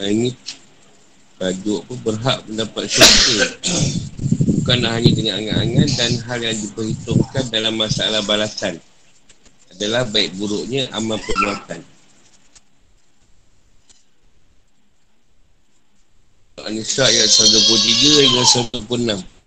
Ini Tajuk pun berhak mendapat syurga. Bukanlah hanya dengan angan-angan Dan hal yang diperhitungkan dalam masalah balasan. Adalah baik buruknya amal perbuatan An-Nisa ayat 123 hingga 126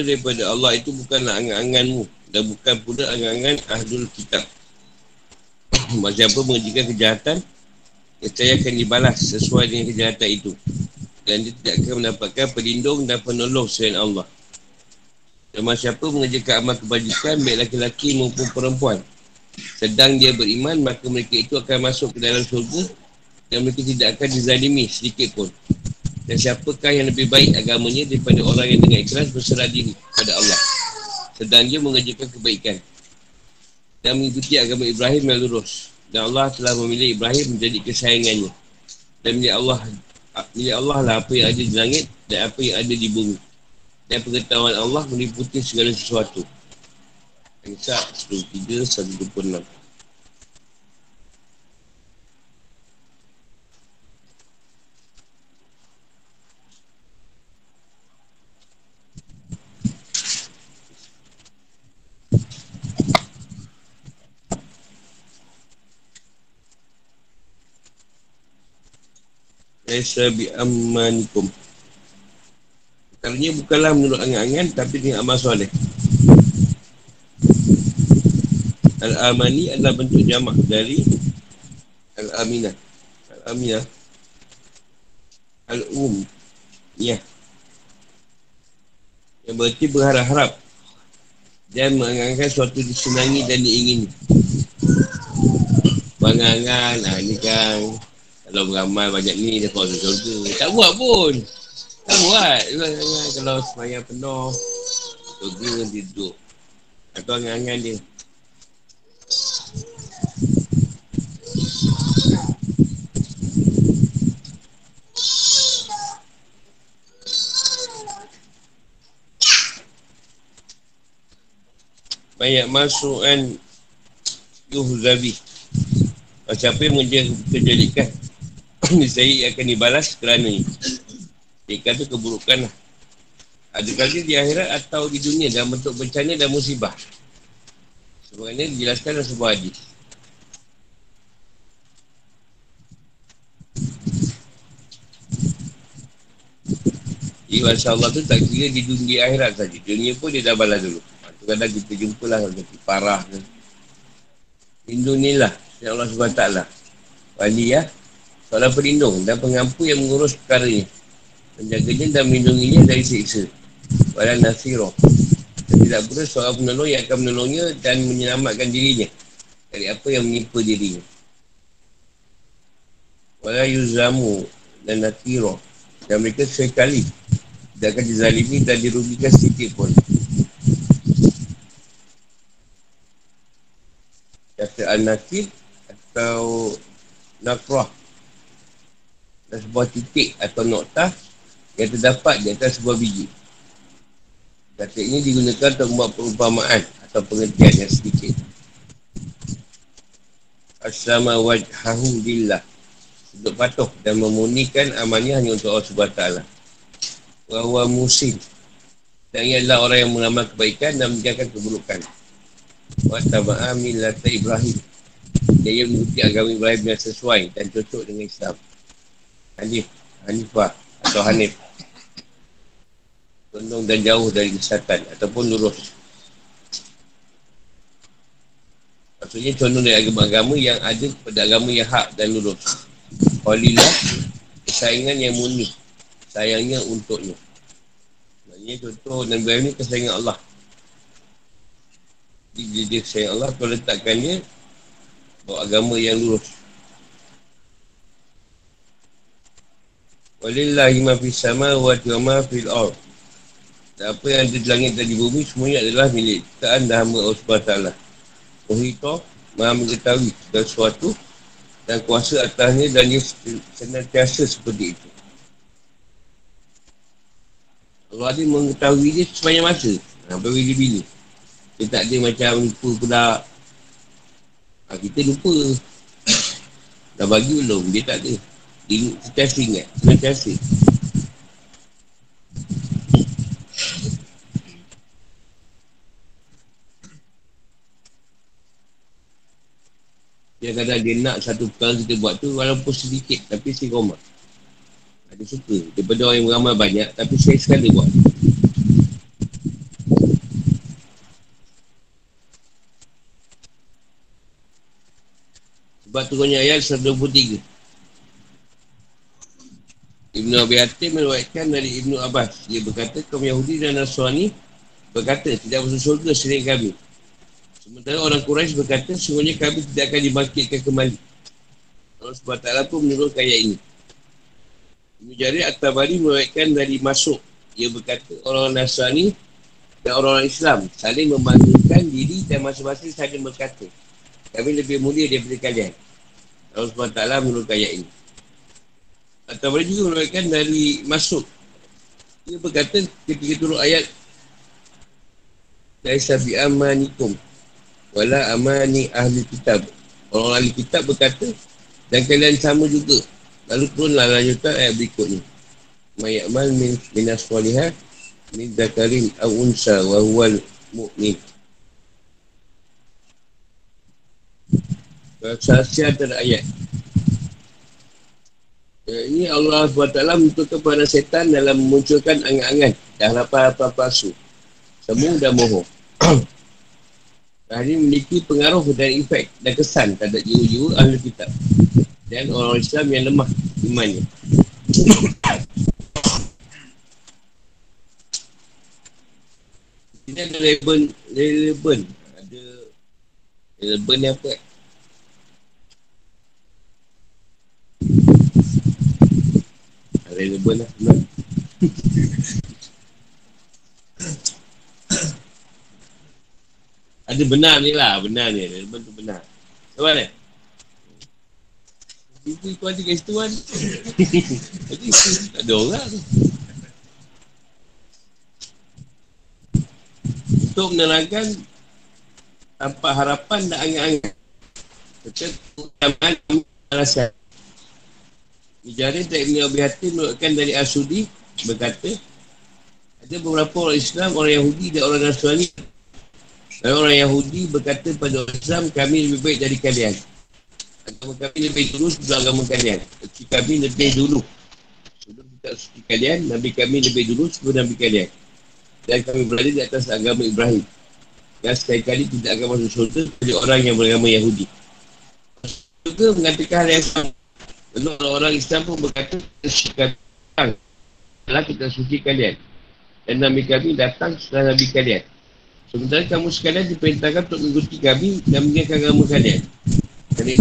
Daripada Allah itu bukanlah angan-anganmu dan bukan pula angan-angan ahlul kitab. Siapa mengerjakan kejahatan, saya akan dibalas sesuai dengan kejahatan itu. Dan dia tidak akan mendapatkan pelindung dan penolong selain Allah. Dan siapa mengerjakan amal kebajikan, baik laki-laki maupun perempuan. Sedang dia beriman, maka mereka itu akan masuk ke dalam surga dan mereka tidak akan dizalimi sedikit pun. Dan siapakah yang lebih baik agamanya daripada orang yang dengan ikhlas berserah diri kepada Allah. Sedang dia mengerjakan kebaikan. Dan mengikuti agama Ibrahim yang lurus. Dan Allah telah memilih Ibrahim menjadi kesayangannya. Dan milik Allah, milik Allah lah apa yang ada di langit dan apa yang ada di bumi. Dan pengetahuan Allah meliputi segala sesuatu. Nisa 13, 126. Laisa bi ammanikum Katanya bukanlah menurut angan-angan Tapi dengan amal soleh. Al-amani adalah bentuk jamak dari Al-aminah. Al-aminah. Al-um. Ya. Yang berarti berharap-harap. Dan mengangankan suatu disenangi dan diingini. Bangangan, ah, ni kan kalau beramal banyak ni dia masuk surga. Tak buat pun. Tak buat. Kalau semayang penuh, surga dia duduk. Atau angan-angan dia. Banyak masuk kan Yuhzabi Siapa yang mengerjakan kejadikan saya akan dibalas kerana ni. Dia kata keburukan lah. Ada kali di akhirat atau di dunia dalam bentuk bencana dan musibah. Sebenarnya dijelaskan dalam sebuah hadis. Jadi Masya Allah tu tak kira di dunia akhirat saja. Dunia pun dia dah balas dulu. Itu kadang kita jumpa lah kalau parah ke. Lindungilah. Ya Allah SWT. Wali ya. Seorang pelindung dan pengampu yang mengurus perkara ini. Menjaganya dan melindunginya dari siksa. Walau nasiroh. Dan tidak pula seorang penolong yang akan menolongnya dan menyelamatkan dirinya. Dari apa yang menimpa dirinya. Walau yuzamu dan nasiroh. Dan mereka sekali tidak akan dizalimi dan dirugikan sedikit pun. Kata An-Nakir atau Nakrah dan sebuah titik atau noktah yang terdapat di atas sebuah biji. Kata ini digunakan untuk membuat perumpamaan atau pengertian yang sedikit. Asama wajhahu lillah. untuk patuh dan memunikan amalnya hanya untuk Allah SWT. Wahuwa musim. Dan ia adalah orang yang mengamal kebaikan dan menjaga keburukan. Wa taba'a millata Ibrahim. Dia yang mengikuti agama Ibrahim yang sesuai dan cocok dengan Islam. Hanif, Hanifah atau Hanif. Tundung dan jauh dari kesatan ataupun lurus. Maksudnya condong dari agama-agama yang ada pada agama yang hak dan lurus. Walilah kesayangan yang murni. Sayangnya untuknya. Maknanya contoh Nabi Ibrahim ni kesayangan Allah. Jadi dia, dia sayang Allah kalau letakkannya bawa agama yang lurus Walillahi ma fis sama wa ma fil ard. Apa yang ada di langit dan di bumi semuanya adalah milik ciptaan dan hamba Allah taala. Muhita Maha mengetahui segala sesuatu dan kuasa atasnya dan dia senantiasa seperti itu. Allah ada mengetahui dia sepanjang masa. Sampai bila-bila. Dia tak ada macam lupa pula. Ha, kita lupa. Dah bagi belum? Dia tak ada. Dia sentiasa ingat. Sentiasa. Yang kadang dia nak satu perkara kita buat tu walaupun sedikit tapi si. Ada suka. Daripada orang yang beramal banyak tapi saya sekali buat. Sebab turunnya ayat 123. Ibn Abi Hatim meruatkan dari Ibn Abbas. Dia berkata, kaum Yahudi dan Nasrani berkata, tidak masuk surga selain kami. Sementara orang Quraisy berkata, semuanya kami tidak akan dibangkitkan kembali. Allah SWT pun menurut ayat ini. Ibn Jarir At-Tabari meruatkan dari masuk. Dia berkata, orang Nasrani dan orang Islam saling membangkitkan diri dan masing-masing saling berkata, kami lebih mulia daripada kalian. Allah SWT menurut ayat ini. At-Tabari juga meruatkan dari masuk. Dia berkata ketika turun ayat Laisa bi'amanikum Wala amani ahli kitab. Orang ahli kitab berkata, dan kalian sama juga. Lalu turunlah lanjutan ayat berikutnya. Mayakmal min minas waliha min zakarin au unsa wa huwal mu'min. Sahasia antara ayat. Ini Allah SWT untuk kepada setan dalam memunculkan angan-angan dan harapan-harapan palsu. Semua dah bohong. Hari memiliki pengaruh dan efek dan kesan terhadap jiwa-jiwa ahli kitab dan orang Islam yang lemah imannya. Ini ada relevan, relevan. Ada relevan ni apa? Relevan lah sebenarnya. Ada benar ni lah, benar ni. Relevan tu benar. Apa ni? Itu ikut hati kat situ kan. Tak ada orang tu. Untuk menerangkan tanpa harapan dan angan-angan. Macam alasan. Bicara tak Ibn Abi Hatim menurutkan dari Asudi berkata ada beberapa orang Islam, orang Yahudi dan orang Nasrani dan orang Yahudi berkata pada orang Islam, kami lebih baik dari kalian. Agama kami lebih dulu sebelum agama kalian. Suci kami lebih dulu. Sebelum kita suci kalian, Nabi kami lebih dulu sebelum Nabi kalian. Dan kami berada di atas agama Ibrahim. Dan sekali-kali tidak akan masuk surga dari orang yang beragama Yahudi. Juga mengatakan hal yang sama. Lalu orang Islam pun berkata, suci Kalau kita suci kalian. Dan Nabi kami datang setelah Nabi kalian. Sementara kamu sekalian diperintahkan untuk mengikuti kami dan mengingatkan agama kalian. Kami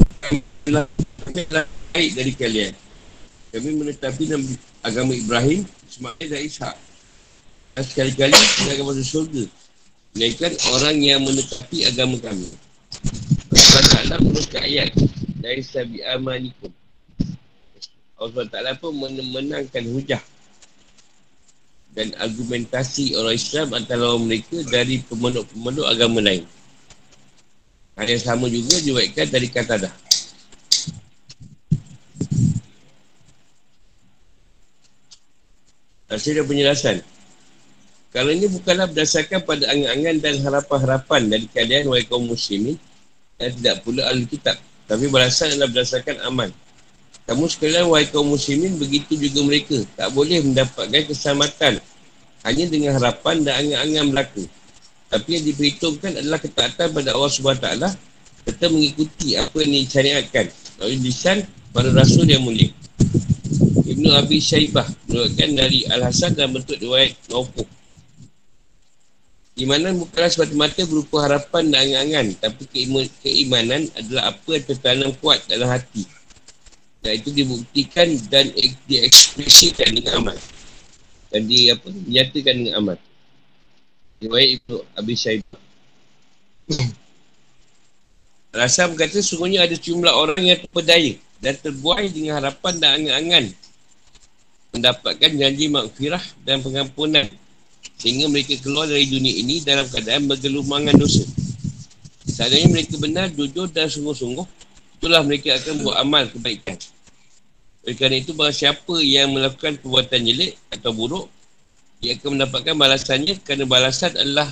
adalah baik dari kalian. Kami menetapi agama Ibrahim, Ismail dan Ishak. Dan sekali-kali kita akan masuk surga. Melainkan orang yang menetapi agama kami. Allah menurutkan ayat dari Sabi Amanikum. Allah SWT pun menangkan hujah dan argumentasi orang Islam antara orang mereka dari pemeluk-pemeluk agama lain. Hal yang sama juga diwetkan dari kata dah. ada penjelasan. Kalau ini bukanlah berdasarkan pada angan-angan dan harapan-harapan dari kalian wahai kaum muslimin dan tidak pula alkitab tapi berasal adalah berdasarkan aman kamu sekalian wahai kaum muslimin begitu juga mereka. Tak boleh mendapatkan keselamatan hanya dengan harapan dan angan-angan berlaku. Tapi yang diperhitungkan adalah ketaatan pada Allah SWT serta mengikuti apa yang disyariatkan oleh lisan pada Rasul yang mulia. Ibn Abi Syaibah menurutkan dari Al-Hasan dalam bentuk riwayat Naufuh Imanan bukanlah semata-mata berupa harapan dan angan-angan Tapi keimanan adalah apa yang tertanam kuat dalam hati Dan itu dibuktikan dan diekspresikan dengan amal Dan di apa dinyatakan dengan amal Riwayat Ibn Abi Syaibah. Rasa berkata sungguhnya ada jumlah orang yang terpedaya Dan terbuai dengan harapan dan angan-angan Mendapatkan janji makfirah dan pengampunan Sehingga mereka keluar dari dunia ini dalam keadaan bergelumangan dosa. Seandainya mereka benar, jujur dan sungguh-sungguh, itulah mereka akan buat amal kebaikan. Oleh kerana itu, bahawa siapa yang melakukan perbuatan jelek atau buruk, ia akan mendapatkan balasannya kerana balasan adalah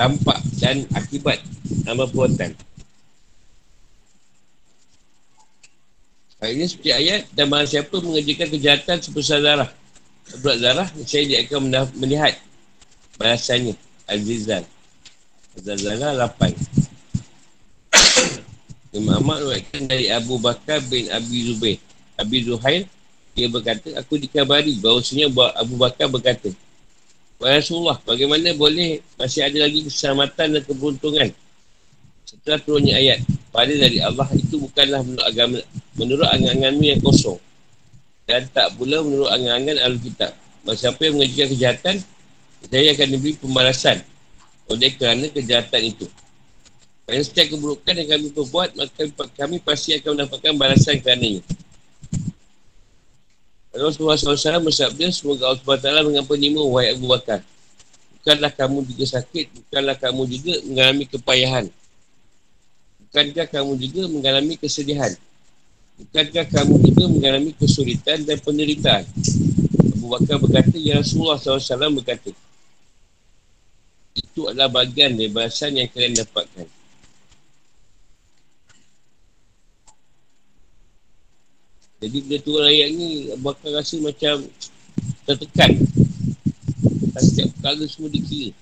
tampak dan akibat amal perbuatan. Ini seperti ayat dan bahawa siapa mengerjakan kejahatan sebesar darah. Berat darah, saya dia akan melihat balasannya Azizan Azizan 8 Imam Ahmad ruatkan dari Abu Bakar bin Abi Zubair Abi Zuhair dia berkata aku dikabari bahawasanya Abu Bakar berkata Wahai Rasulullah bagaimana boleh masih ada lagi keselamatan dan keberuntungan? Setelah turunnya ayat pada dari Allah itu bukanlah menurut agama menurut angan-anganmu yang kosong dan tak pula menurut angan-angan Al-Kitab. Siapa yang mengerjakan kejahatan saya akan diberi pembalasan oleh kerana kejahatan itu. Kerana setiap keburukan yang kami perbuat, maka kami pasti akan mendapatkan balasan kerana ini. Rasulullah SAW bersabda, semoga Allah SWT mengampunimu, wahai Abu Bakar. Bukanlah kamu juga sakit, bukanlah kamu juga mengalami kepayahan. Bukankah kamu juga mengalami kesedihan. Bukankah kamu juga mengalami kesulitan dan penderitaan. Abu Bakar berkata, Ya Rasulullah SAW berkata, itu adalah bagian dari balasan yang kalian dapatkan. Jadi bila turun ayat ni, bakal rasa macam tertekan. Dan setiap perkara semua dikira.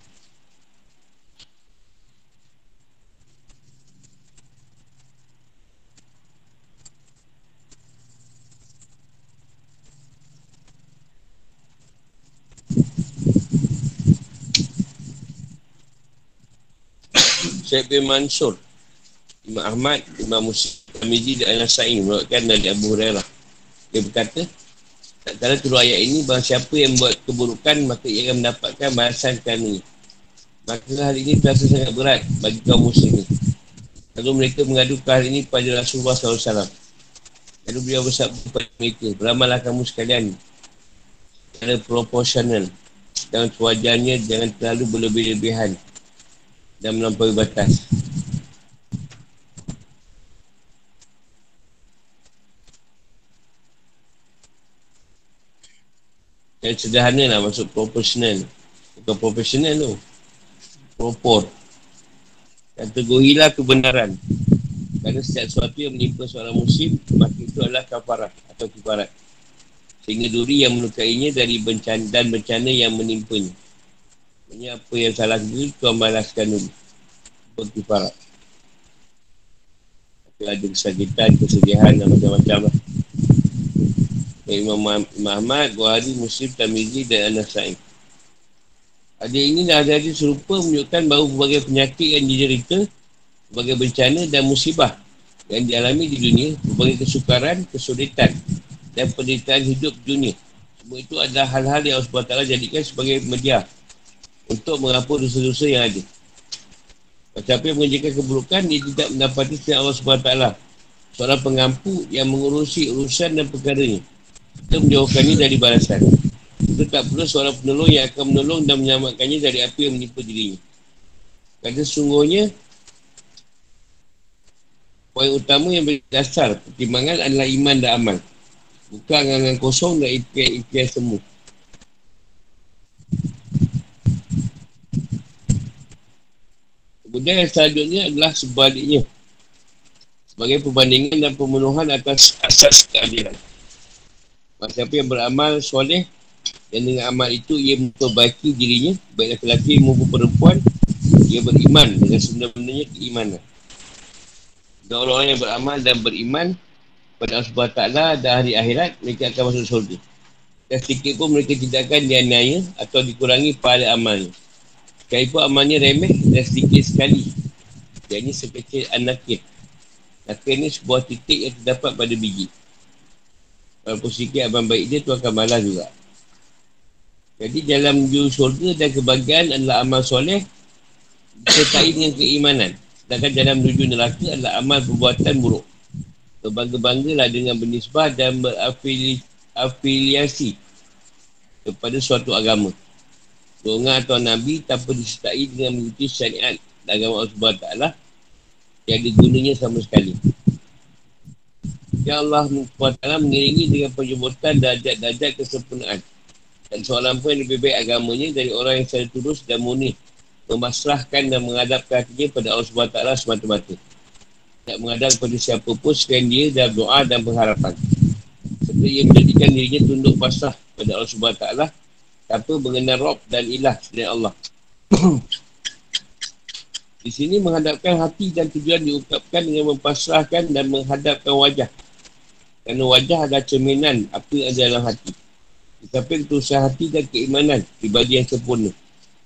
Syed bin Mansur Imam Ahmad, Imam Muslim Amiji dan Al-Nasai Meruatkan dari Abu Hurairah. Dia berkata Tak kala turun ayat ini Bahawa siapa yang buat keburukan Maka ia akan mendapatkan balasan ini Maka hari ini terasa sangat berat Bagi kaum muslim ini. Lalu mereka mengadu hal ini pada Rasulullah SAW Lalu beliau bersabda kepada mereka Beramalah kamu sekalian Secara proporsional Dan sewajarnya jangan terlalu berlebih-lebihan dan melampaui batas. Yang sederhana lah masuk proportional. Bukan profesional tu. Propor. Kategorilah kebenaran. Kerana setiap sesuatu yang menimpa seorang muslim, maka itu adalah kafarah atau kifarat. Sehingga duri yang melukainya dari bencana dan bencana yang menimpanya. Maksudnya apa yang salah dulu Tuhan balaskan dulu para Tapi ada kesakitan, kesedihan dan macam-macam lah Imam Muhammad, Buhari, Muslim, Tamizi dan Anasai Ada ini dah ada serupa menunjukkan bahawa berbagai penyakit yang diderita Berbagai bencana dan musibah yang dialami di dunia Berbagai kesukaran, kesulitan dan penderitaan hidup dunia Semua itu adalah hal-hal yang Allah SWT jadikan sebagai media untuk mengampun dosa-dosa yang ada. Siapa yang mengerjakan keburukan, dia tidak mendapati setiap Allah SWT. Seorang pengampu yang mengurusi urusan dan perkaranya. Kita menjauhkannya dari balasan. Kita tak perlu seorang penolong yang akan menolong dan menyelamatkannya dari api yang menimpa dirinya. Kata sungguhnya Poin utama yang berdasar pertimbangan adalah iman dan amal. Bukan dengan kosong dan ikhtiar-ikhtiar semua Kemudian yang selanjutnya adalah sebaliknya. Sebagai perbandingan dan pemenuhan atas asas keadilan. Masa siapa yang beramal soleh dan dengan amal itu ia memperbaiki dirinya baik lelaki maupun perempuan ia beriman dengan sebenarnya keimanan. Dan orang-orang yang beramal dan beriman pada Allah SWT dan hari akhirat mereka akan masuk surga. Dan sedikit pun mereka tidak akan dianiaya atau dikurangi pada amalnya. Sekalipun amalnya remeh dan sedikit sekali. Ini sekecil anakir. Nakir ini sebuah titik yang terdapat pada biji. Walaupun sedikit amal baik dia tu akan malah juga. Jadi dalam menuju syurga dan kebahagiaan adalah amal soleh disertai dengan keimanan. Sedangkan dalam menuju neraka adalah amal perbuatan buruk. Berbangga-banggalah dengan bernisbah dan berafiliasi kepada suatu agama. Seorang atau Nabi tanpa disertai dengan mengikuti syariat agama Allah SWT yang ada gunanya sama sekali. Ya Allah SWT mengiringi dengan penyebutan darjat-darjat kesempurnaan. Dan seorang pun yang lebih baik agamanya dari orang yang secara tulus dan murni memasrahkan dan menghadapkan hatinya pada Allah SWT semata-mata. Tak menghadap kepada siapa pun selain dia dalam doa dan pengharapan. Serta ia menjadikan dirinya tunduk pasrah pada Allah SWT tanpa mengenal Rob dan Ilah selain Allah. Di sini menghadapkan hati dan tujuan diungkapkan dengan mempasrahkan dan menghadapkan wajah. Kerana wajah adalah cerminan apa yang ada dalam hati. Tetapi keturusan hati dan keimanan pribadi yang sempurna.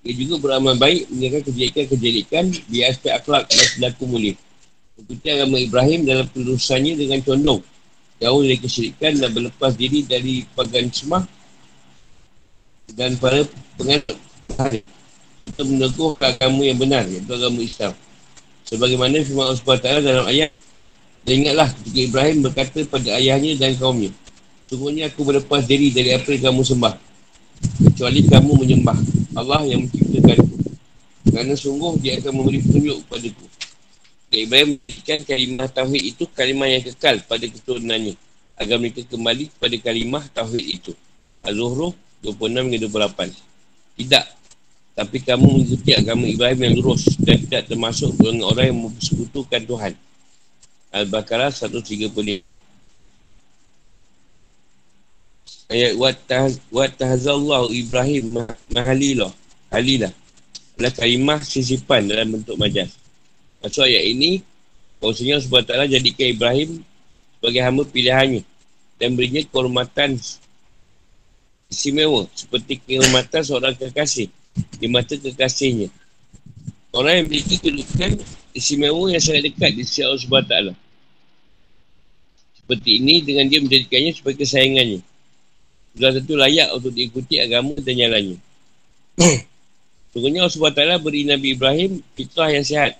Ia juga beramal baik menjaga kejadikan-kejadikan di aspek akhlak dan selaku mulia. Seperti agama Ibrahim dalam penerusannya dengan condong. Jauh dari kesyirikan dan berlepas diri dari paganisme dan para penganut kita meneguh agama yang benar iaitu agama Islam sebagaimana firman Allah SWT dalam ayat dan ingatlah ketika Ibrahim berkata pada ayahnya dan kaumnya sungguhnya aku berlepas diri dari apa yang kamu sembah kecuali kamu menyembah Allah yang menciptakan aku kerana sungguh dia akan memberi petunjuk kepada aku dan Ibrahim menjadikan kalimah Tauhid itu kalimah yang kekal pada keturunannya agar mereka kembali kepada kalimah Tauhid itu Az-Zuhruh 26 hingga 28. Tidak. Tapi kamu mengikuti agama Ibrahim yang lurus dan tidak termasuk golongan orang yang mempersekutukan Tuhan. Al-Baqarah 135. Ayat wa tahzallahu Ibrahim mahalilah. Halilah. Adalah kalimah sisipan dalam bentuk majas. Maksud ayat ini, Bahasanya Allah SWT jadikan Ibrahim sebagai hamba pilihannya dan berinya kehormatan istimewa seperti kehormatan seorang kekasih di mata kekasihnya. Orang yang memiliki kedudukan istimewa yang sangat dekat di sisi Allah SWT. Seperti ini dengan dia menjadikannya sebagai kesayangannya. Sudah tentu layak untuk diikuti agama dan jalannya. Sungguhnya Allah SWT beri Nabi Ibrahim fitrah yang sihat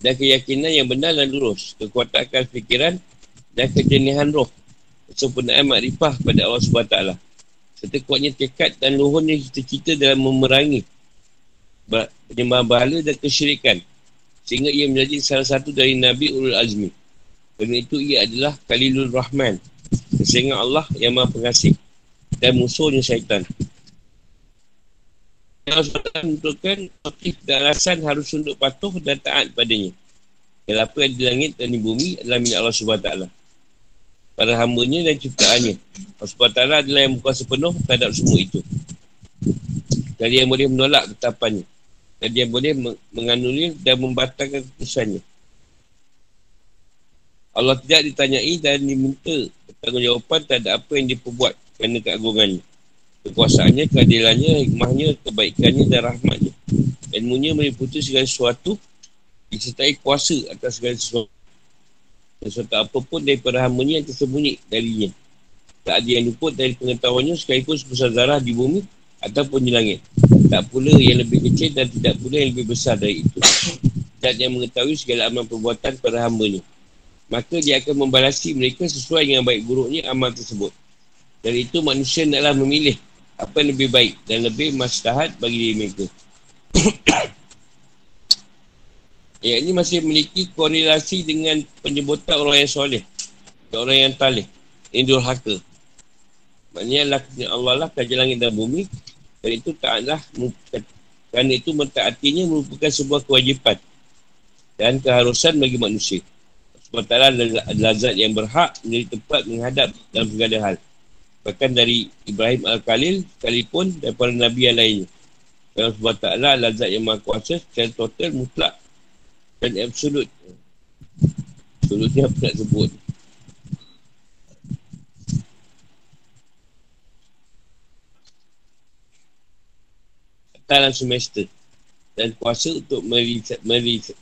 dan keyakinan yang benar dan lurus, kekuatan akal fikiran dan kejenihan roh, kesempurnaan makrifah pada Allah SWT serta kuatnya tekad dan luhurnya cita-cita dalam memerangi penyembahan bahala dan kesyirikan sehingga ia menjadi salah satu dari Nabi Ulul Azmi kerana itu ia adalah Khalilul Rahman sehingga Allah yang maha pengasih dan musuhnya syaitan Allah SWT menentukan motif dan alasan harus tunduk patuh dan taat padanya yang apa yang di langit dan di bumi adalah milik Allah SWT para hambanya dan ciptaannya. Allah SWT adalah yang berkuasa penuh terhadap semua itu. Dan dia boleh menolak ketapannya. Dan dia boleh menganulir dan membatalkan keputusannya. Allah tidak ditanyai dan diminta pertanggungjawaban terhadap apa yang dia perbuat kerana keagungannya. Kekuasaannya, keadilannya, hikmahnya, kebaikannya dan rahmatnya. Ilmunya meliputi segala sesuatu disertai kuasa atas segala sesuatu sesuatu apa pun daripada hambanya yang tersembunyi darinya. Tak ada yang luput dari pengetahuannya sekalipun sebesar zarah di bumi ataupun di langit. Tak pula yang lebih kecil dan tidak pula yang lebih besar dari itu. Dan yang mengetahui segala amal perbuatan pada hambanya. Maka dia akan membalasi mereka sesuai dengan baik buruknya amal tersebut. Dari itu manusia adalah memilih apa yang lebih baik dan lebih maslahat bagi diri mereka. Ayat ini masih memiliki korelasi dengan penyebutan orang yang soleh. Orang yang talih. Ini durhaka. Maknanya Allah, Allah lah kaji langit dan bumi. Dan itu taklah kerana itu mentaatinya merupakan sebuah kewajipan dan keharusan bagi manusia. Sebab adalah zat yang berhak menjadi tempat menghadap dalam segala hal. Bahkan dari Ibrahim Al-Khalil sekalipun daripada Nabi yang lainnya. Allah SWT adalah zat yang maha kuasa secara total mutlak dan absolut. Absolutnya apa nak sebut. Dalam semester dan kuasa untuk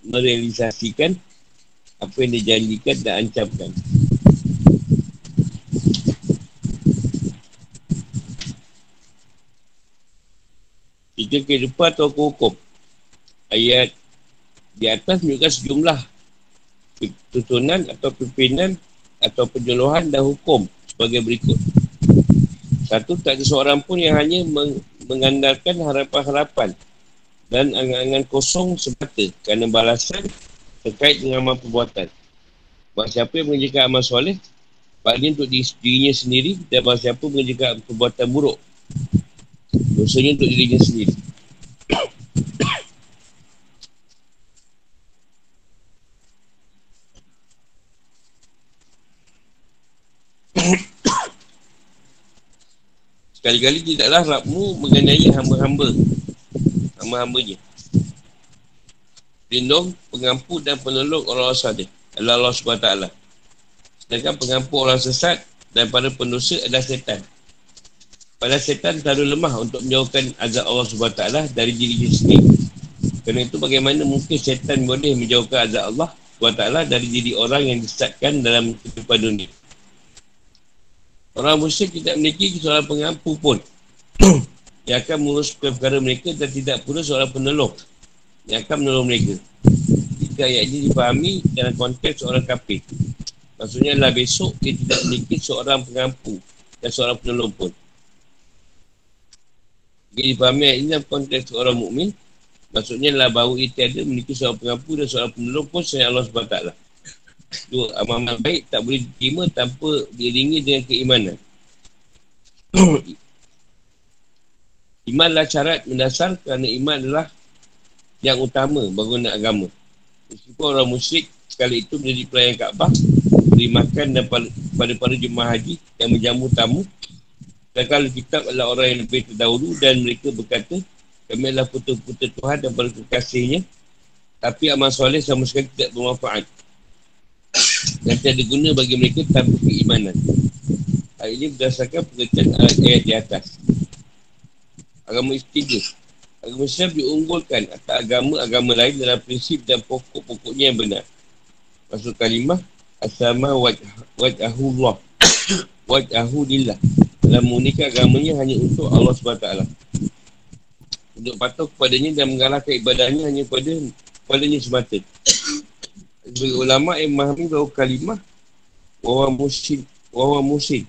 merealisasikan apa yang dijanjikan dan ancamkan. Tiga kehidupan atau hukum. Ayat di atas menunjukkan sejumlah tutunan atau pimpinan atau penjeluhan dan hukum sebagai berikut. Satu, tak ada seorang pun yang hanya mengandalkan harapan-harapan dan angan-angan kosong semata kerana balasan terkait dengan amal perbuatan. Bahawa siapa yang mengerjakan amal soleh, bahagia untuk dirinya sendiri dan bahawa siapa mengerjakan perbuatan buruk, dosanya untuk dirinya sendiri. Sekali-kali tidaklah Rabmu mengenai hamba-hamba hamba-hambanya. Lindung, pengampu dan penolong orang-orang salih. Adalah Allah SWT. Sedangkan pengampu orang sesat dan para pendosa adalah setan. Pada setan terlalu lemah untuk menjauhkan azab Allah SWT dari diri dia sendiri. Kerana itu bagaimana mungkin setan boleh menjauhkan azab Allah SWT dari diri orang yang disesatkan dalam kehidupan dunia. Orang musyrik tidak memiliki seorang pengampu pun. yang akan mengurus perkara mereka dan tidak pula seorang penolong yang akan menolong mereka. Jika ayat ini dipahami dalam konteks seorang kafir. Maksudnya adalah besok dia tidak memiliki seorang pengampu dan seorang penolong pun. Jika dipahami ayat ini dalam konteks seorang mukmin, maksudnya adalah bahawa ia tiada memiliki seorang pengampu dan seorang penolong pun selain Allah SWT. Dua, amal-amal baik tak boleh diterima tanpa diiringi dengan keimanan. Imanlah syarat mendasar kerana iman adalah yang utama bangunan agama. Meskipun orang musyrik sekali itu menjadi pelayan Kaabah, beri makan dan pada, pada para jemaah haji yang menjamu tamu. Dan kalau kitab adalah orang yang lebih terdahulu dan mereka berkata, kami adalah putus-putus Tuhan dan para kekasihnya. Tapi amal soleh sama sekali tidak bermanfaat. Dan tidak guna bagi mereka tanpa keimanan. Hal ini berdasarkan pengertian ayat di atas agama istiga. Agama Islam diunggulkan atas agama-agama lain dalam prinsip dan pokok-pokoknya yang benar. Maksud kalimah, asama wajahullah, wajahulillah. Dalam mengunikkan agamanya hanya untuk Allah SWT. Untuk patuh kepadanya dan mengalahkan ibadahnya hanya kepada kepadanya semata. Sebagai ulama yang memahami bahawa kalimah, wawa musyid, wawa musyid,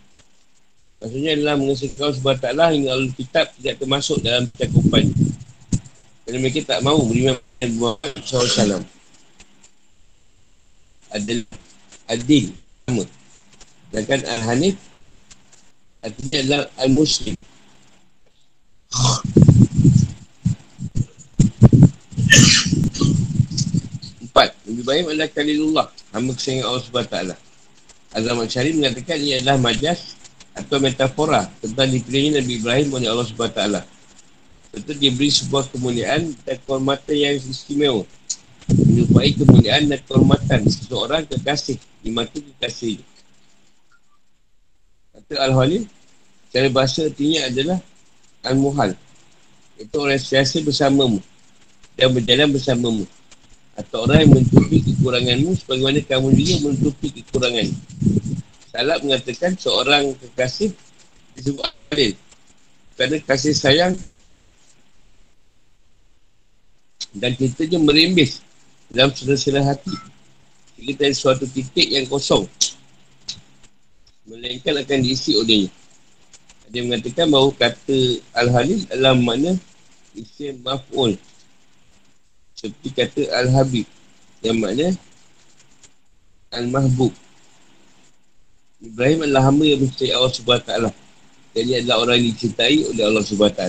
Maksudnya adalah mengesahkan Allah SWT hingga Allah kitab tidak termasuk dalam cakupan. Kerana mereka tak mahu beriman Muhammad SAW. Adil, adil, sama. Sedangkan Al-Hanif artinya adalah Al-Muslim. Empat, lebih baik adalah Khalilullah, hamba kesayangan Allah SWT. Azam Al-Syari mengatakan ia adalah majas atau metafora tentang dipilihnya Nabi Ibrahim oleh Allah SWT. Tentu diberi sebuah kemuliaan dan kehormatan yang istimewa. Menyerupai kemuliaan dan kehormatan seseorang kekasih di mata kekasih. Kata Al-Halil, cara bahasa artinya adalah Al-Muhal. Itu orang siasa bersamamu dan berjalan bersamamu. Atau orang yang menutupi kekuranganmu sebagaimana kamu juga menutupi kekuranganmu. Salah mengatakan seorang kekasih disebut Khalil. Kerana kasih sayang dan kita je merimbis dalam sila-sila hati. Kita ada suatu titik yang kosong. Melainkan akan diisi olehnya. Dia mengatakan bahawa kata Al-Halil adalah makna isim maf'ul. Seperti kata Al-Habib. Yang makna Al-Mahbub. Ibrahim adalah hamba yang mencintai Allah SWT. Dan dia adalah orang yang dicintai oleh Allah SWT.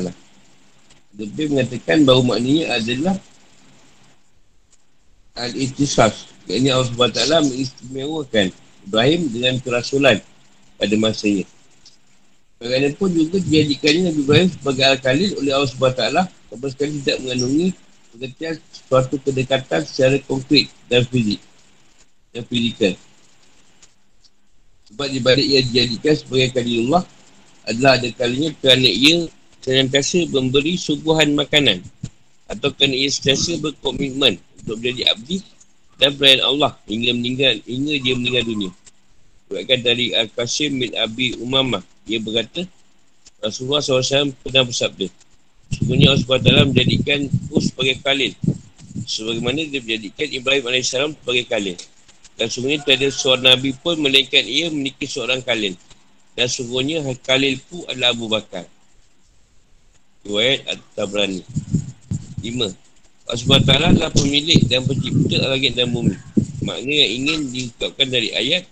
Lebih mengatakan bahawa maknanya adalah Al-Ihtisas. Ini Allah SWT mengistimewakan Ibrahim dengan kerasulan pada masanya. Bagaimanapun juga dijadikannya Nabi Ibrahim sebagai Al-Khalil oleh Allah SWT sama sekali tidak mengandungi pengertian suatu kedekatan secara konkret dan fizik dan fizikal. Sebab di balik ia dijadikan sebagai Khalilullah adalah ada kalinya kerana ia senantiasa memberi suguhan makanan atau kerana ia sentiasa berkomitmen untuk menjadi abdi dan pelayan Allah hingga meninggal hingga dia meninggal dunia. Buatkan dari Al-Qasim bin Abi Umamah. Dia berkata, Rasulullah SAW pernah bersabda, Sebenarnya Allah SWT menjadikan Us sebagai Khalil. Sebagaimana dia menjadikan Ibrahim AS sebagai Khalil. Dan sebenarnya tiada seorang Nabi pun melainkan ia memiliki seorang Khalil. Dan sungguhnya Khalil pun adalah Abu Bakar. Riwayat At-Tabrani. Lima. Allah SWT adalah pemilik dan pencipta langit dan bumi. Makna yang ingin diungkapkan dari ayat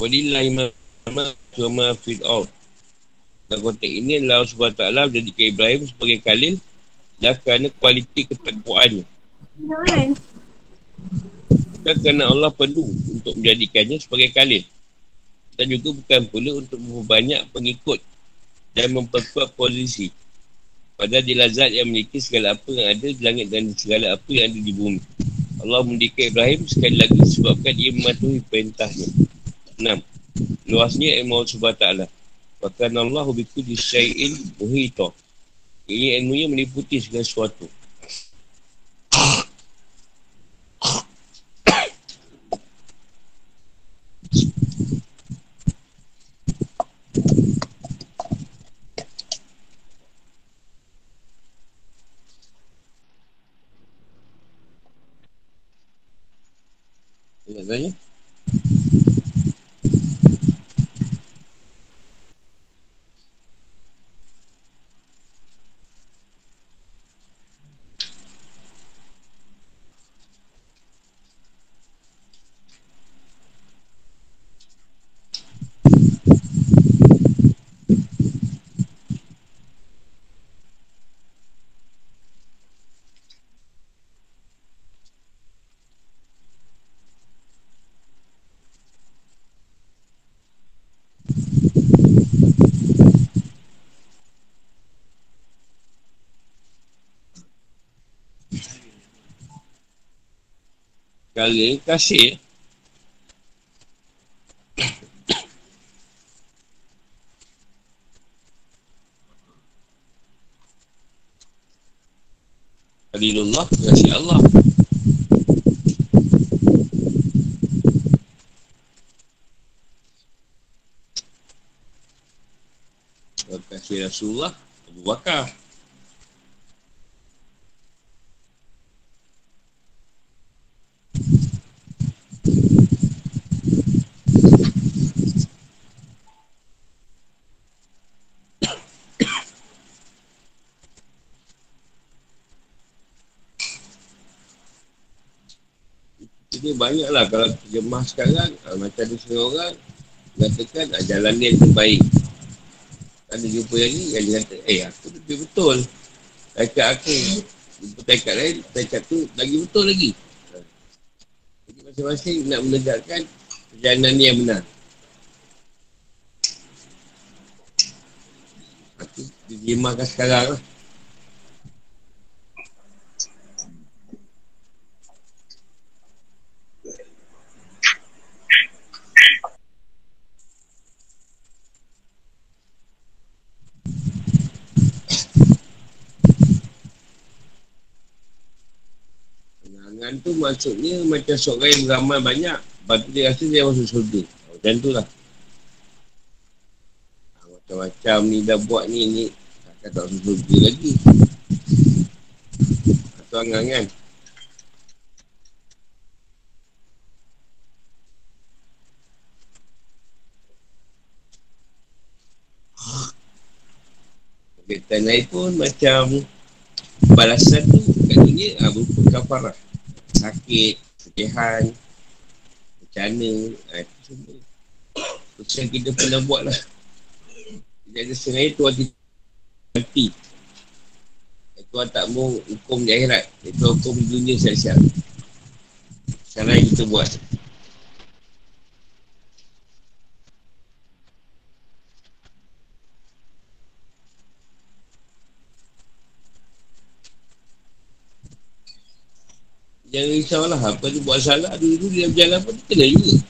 Walillahi ma'amah fil ard. Dan konteks ini Allah SWT menjadikan Ibrahim sebagai khalil dan kerana kualiti ketakwaannya. Dan kerana Allah perlu untuk menjadikannya sebagai khalil. Dan juga bukan pula untuk memperbanyak pengikut dan memperkuat posisi. Padahal dia zat yang memiliki segala apa yang ada di langit dan segala apa yang ada di bumi. Allah mendidik Ibrahim sekali lagi sebabkan dia mematuhi perintahnya. Enam. Luasnya ilmu Allah SWT. Bahkan Allah biku di syai'in muhita. Ini ilmunya meliputi segala sesuatu. Tanya. Perkara. Kasih. Khalilullah kasih Allah. Kasih Rasulullah Abu Bakar Jadi banyaklah. Kalau terjemah sekarang uh, Macam ada setengah orang Katakan uh, jalan dia yang terbaik Ada jumpa yang ni Yang dia kata Eh aku lebih betul. Taikat aku. Jumpa taikat lain Taikat tu lagi betul lagi. Jadi masing-masing nak menegakkan Perjalanan ni yang benar. Aku terjemahkan sekarang lah Dengan tu maksudnya macam seorang yang beramal banyak. Lepas dia rasa dia masuk surga. Macam tu lah. Ha, macam-macam ni dah buat ni ni. Takkan tak masuk surga lagi. Atau angan-angan. Kaitan lain pun macam balasan tu kat dunia ha, berupa kafarah sakit, kesihan, bencana, itu semua. Itu yang kita pernah buat lah. Jadi ada sengaja tu hati mati. Tuhan tak mau hukum di akhirat. Itu hukum dunia siap-siap. Cara yang kita buat. Jangan risaulah. Apa tu buat salah. Dulu-dulu dia berjalan pun kena juga.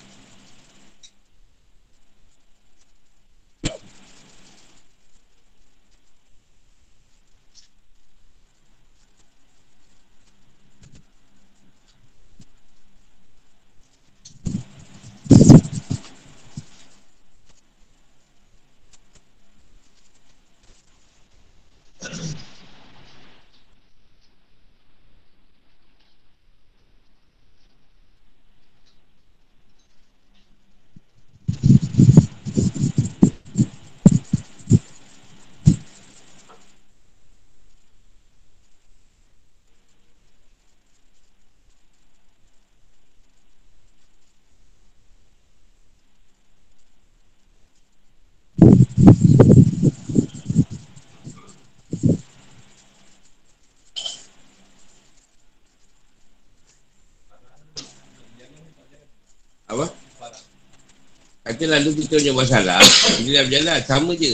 Kata lalu kita punya masalah. Kita dah berjalan Sama je.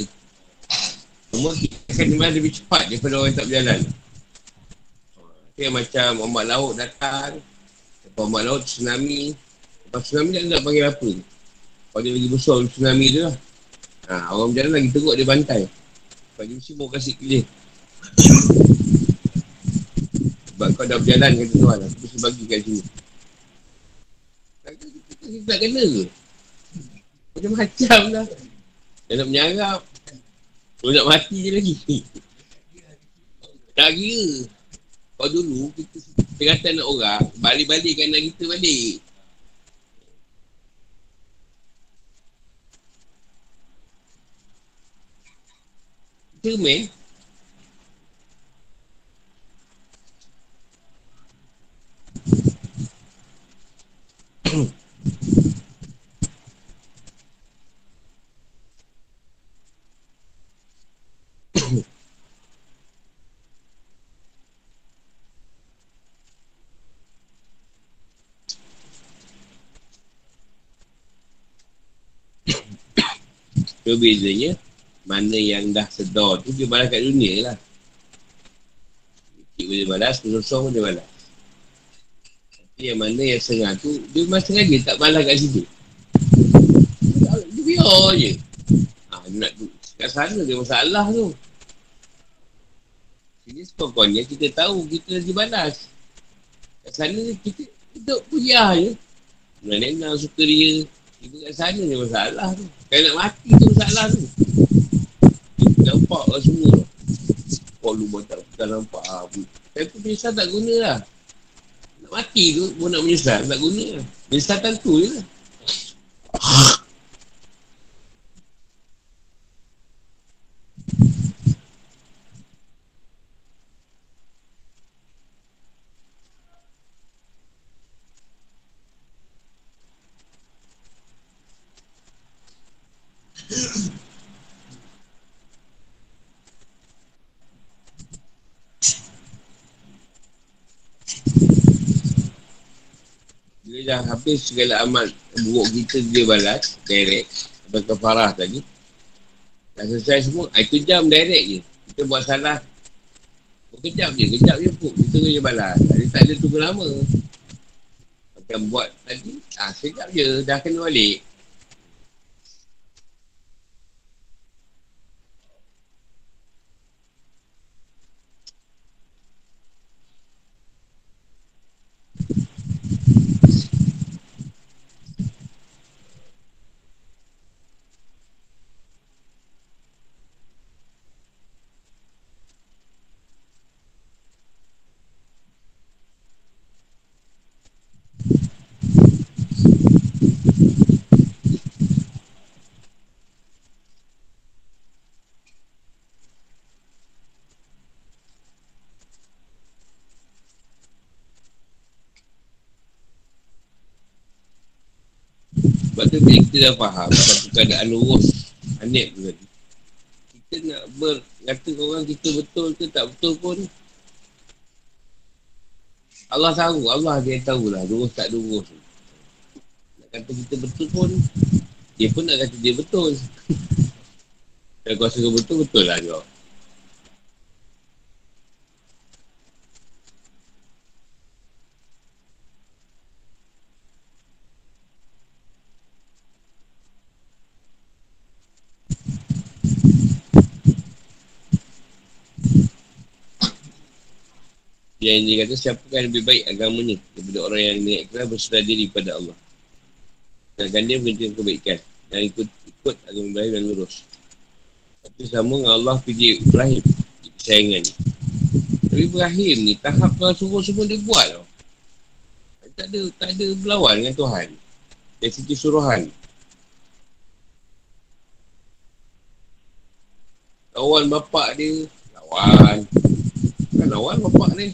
Cuma kita akan dimana lebih cepat Daripada orang yang tak berjalan. Yang macam Ombak laut datang Lepas ombak laut tsunami. Lepas tsunami tak nak panggil apa? Kalau dia lagi besar tsunami tu lah. Ha, Orang berjalan lagi teruk dia bantai. Dia mesti mau kasih clear Sebab kau dah berjalan kata tuan Aku mesti bagi kat sini. Kita tak kena ke? Macam-macam lah. Dia nak menyarap. Dia nak mati je lagi. Tak kira. Kau dulu, kita, kata anak orang, balik-balikkan anak kita balik. Kita main. Kebezanya Mana yang dah sedar tu Dia balas kat dunia lah. Cik boleh balas Penusuh boleh balas. Tapi yang mana yang sengah tu Dia memang sengaja tak balas kat situ. Dia biar je. Ha, nak Kat sana dia masalah tu. Jadi sepokoknya kita tahu Kita lagi balas. Kat sana kita Duduk puyah je. Menang-menang suka dia Ibu kat sana ni masalah tu. Kalau nak mati tu masalah tu. Nampak lah semua tu. Kau lupa tak, tak nampak apa. Tapi tu menyesal tak guna lah. Nak mati tu pun nak menyesal tak guna lah. Menyesal tentu je lah. Bila dah habis segala amal buruk kita dia balas direct. Atau kefarah tadi dah selesai semua ah, itu jam direct je. Kita buat salah. Kejap je kejap je pun. Kita kena balas. Tadi tak ada tunggu lama. Macam buat tadi ah, sekejap je dah kena balik Tu bila kita dah faham Satu keadaan lurus Anik tu tadi Kita nak berkata orang kita betul ke tak betul pun Allah tahu. Allah dia tahu lah. Lurus tak lurus. Nak kata kita betul pun, dia pun nak kata dia betul. Kalau kau rasa betul, betul lah kau. Yang ini kata siapa kan lebih baik agamanya daripada orang yang niat ikhlas berserah diri pada Allah. Dan dia mengerti kebaikan dan ikut ikut agama Ibrahim dan lurus. Tapi sama dengan Allah pilih Ibrahim kesayangan ni. Tapi Ibrahim ni tahap Tuhan suruh semua dia buat tau. Tak ada, tak ada berlawan dengan Tuhan. Dari segi suruhan. Lawan bapak dia. Lawan. Kan lawan bapak dia.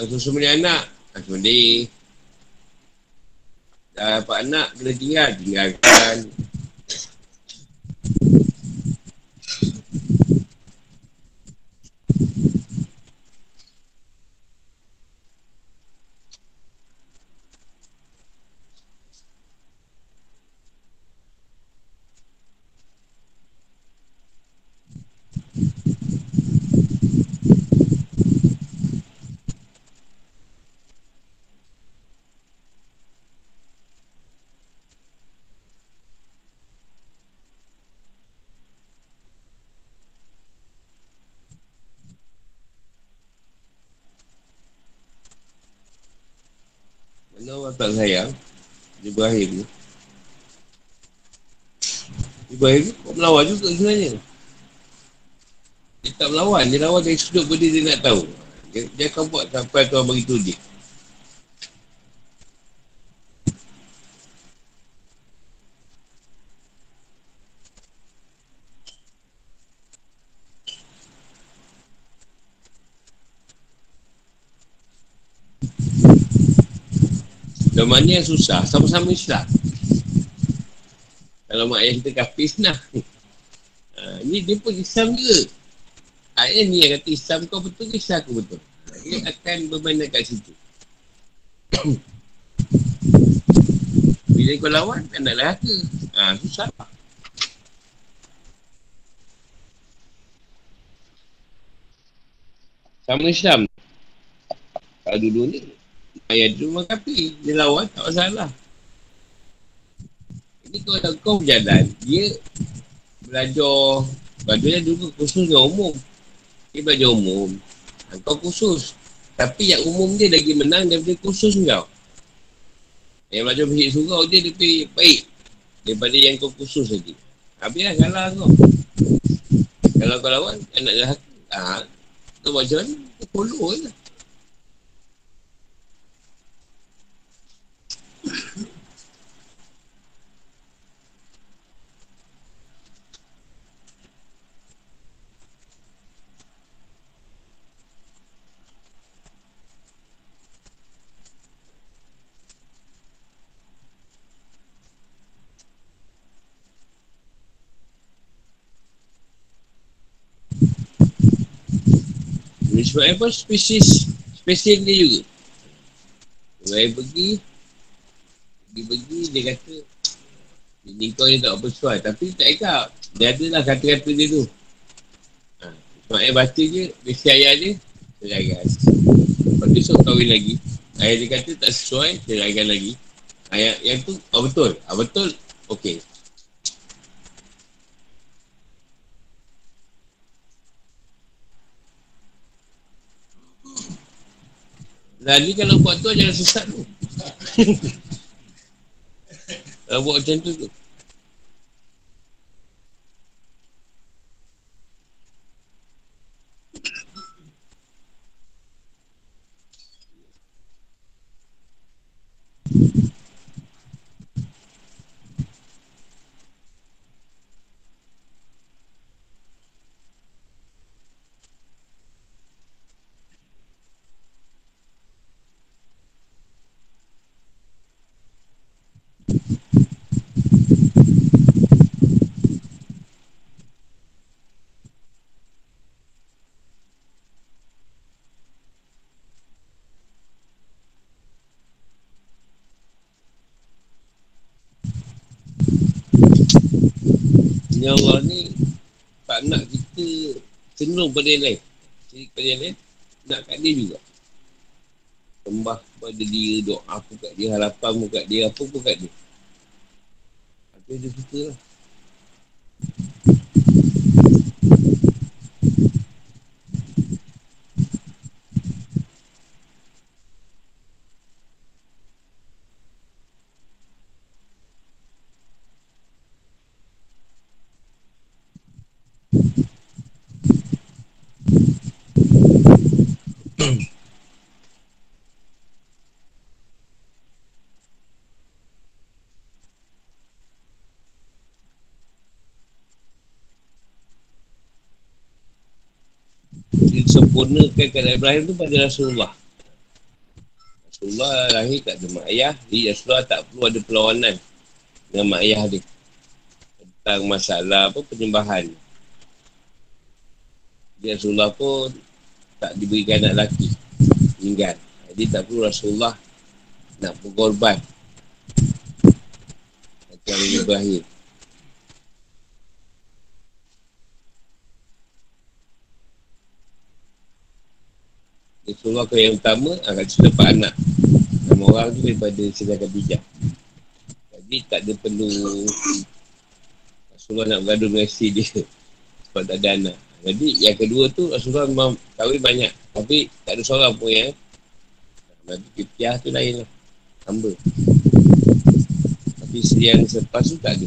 Kalau susu beli anak, susu beli. Dah dapat anak, kena tinggal, tinggalkan. Allah tak sayang. Ibrahim ni. Ibrahim ni kau melawan juga sebenarnya. Dia tak melawan Dia lawan dari sudut benda dia nak tahu. Dia, dia akan buat sampai Tuhan beritahu dia mana yang susah, sama-sama Islam. Kalau mak ayah kita kafir nah. Ha, ni dia pun Islam juga. Ayah ni yang kata Islam kau betul ke Islam aku betul. Dia akan bermain kat situ. Bila kau lawan, kan nak lelaka. Ha, susah. Sama Islam. Kalau dulu ni, Ayah tu memang kapi. Dia lawan tak masalah. Ini kau tak kau berjalan. Dia belajar. Belajar dulu khusus dengan umum. Dia belajar umum. Kau khusus. Tapi yang umum dia lagi menang daripada khusus kau. Yang belajar fisik surau dia lebih baik. Daripada yang kau khusus lagi. Habis lah kalah kau. Kalau kau lawan, anak dah. Ah, kau macam mana? Kau follow lah. Sebab apa? Spesies Spesies dia juga. Orang pergi Dia pergi Dia kata Ini kau ni tak bersuai. Tapi tak ikat Dia ada lah kata-kata dia tu. Ha. Sebab ayah baca je Besi ayah dia Seraikan Lepas tu esok kahwin lagi. Ayah dia kata tak sesuai Seraikan lagi. Ayah yang tu Oh betul. Ah betul. Okay Nah ni kalau buat tu jangan sesat tu. Kalau buat macam tu tu Cenderung pada yang lain. Jadi pada yang lain, nak kat dia juga. Sembah pada dia, doa pun kat dia, harapan pun kat dia, apa pun kat dia. Apa dia suka lah. Disempurnakan keadaan Ibrahim tu pada Rasulullah. Rasulullah lahir kat mak ayah. Jadi Rasulullah tak perlu ada perlawanan dengan mak ayah dia. Tentang masalah apa penyembahan. Jadi Rasulullah pun tak diberikan anak lelaki. Meninggal. Jadi tak perlu Rasulullah nak berkorban. Macam Ibrahim. Rasulullah kau yang utama akan ah, dapat anak. Nama orang tu daripada sedangkan bijak. Jadi tak ada perlu Rasulullah nak bergaduh dengan isteri dia. Sebab tak ada anak. Jadi yang kedua tu Rasulullah memang kahwin banyak. Tapi tak ada seorang pun yang Nanti kipiah tu lain lah. Hamba. Tapi yang selepas tu tak ada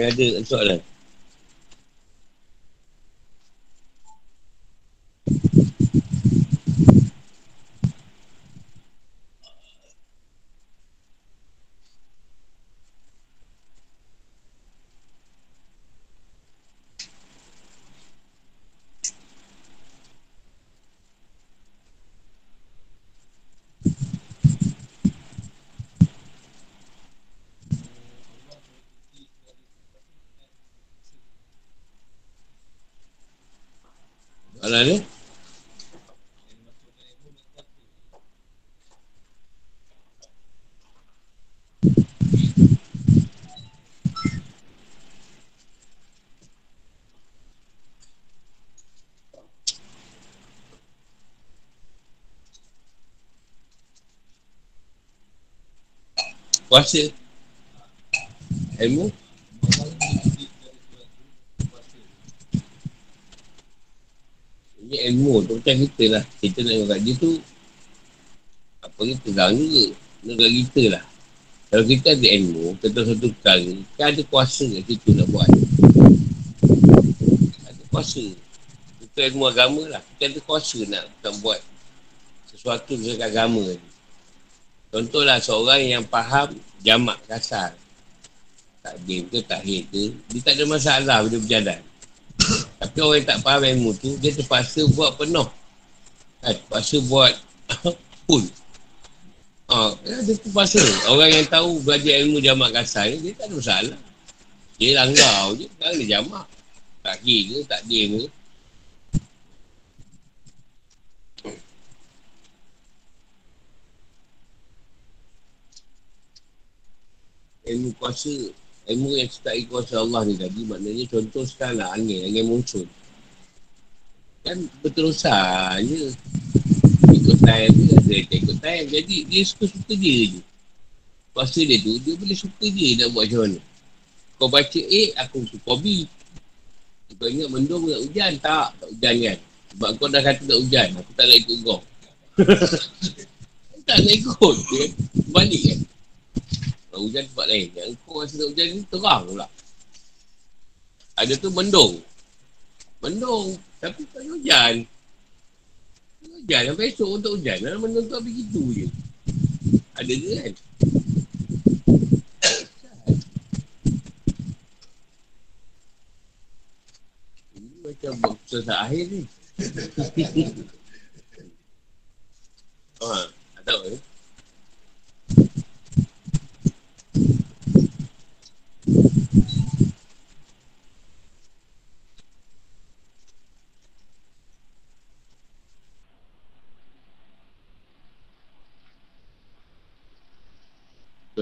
Dia ada soalan. Soalan ni? Puasa Ilmu Ini ilmu tu macam kita lah. Kita nak kat dia tu apa kita dah juga. Negara kita lah. Kalau kita ada ilmu tentang satu perkara, kan ada kuasa kat situ nak buat. Ada kuasa. Itu ilmu agama lah. Kita ada kuasa nak, nak buat sesuatu dengan agama ni. Contohlah seorang yang faham jamak kasar. Tak dia ke, tak dia ke. Dia tak ada masalah bila berjalan. Tapi orang yang tak faham ilmu tu, dia terpaksa buat penuh. Kan? Terpaksa buat full. Ha, dia terpaksa. Orang yang tahu belajar ilmu jamak kasar ni, dia tak ada masalah. Dia langgar je, kan dia jamak. Tak kira ke, tak dia ke. Ilmu kuasa ilmu yang ikut kuasa Allah ni tadi maknanya contoh sekarang lah angin, angin muncul. Kan berterusan je ikut time dia ada tak ikut time. Jadi dia suka-suka dia je. Kuasa dia tu dia boleh suka je nak buat macam mana. Kau baca A aku suka B. Kau ingat mendung nak hujan? Tak tak hujan kan. Sebab kau dah kata tak hujan aku tak nak ikut kau. Tak nak ikut balik kan kalau hujan tempat lain. Yang kau rasa tak hujan ni terang pula. Ada tu mendung. Mendung. Tapi tak hujan. Hujan. Sampai esok untuk hujan. Dalam mendung tu habis gitu je. Ada ke kan? Ini macam buat susah akhir ni. ha, tak tahu eh?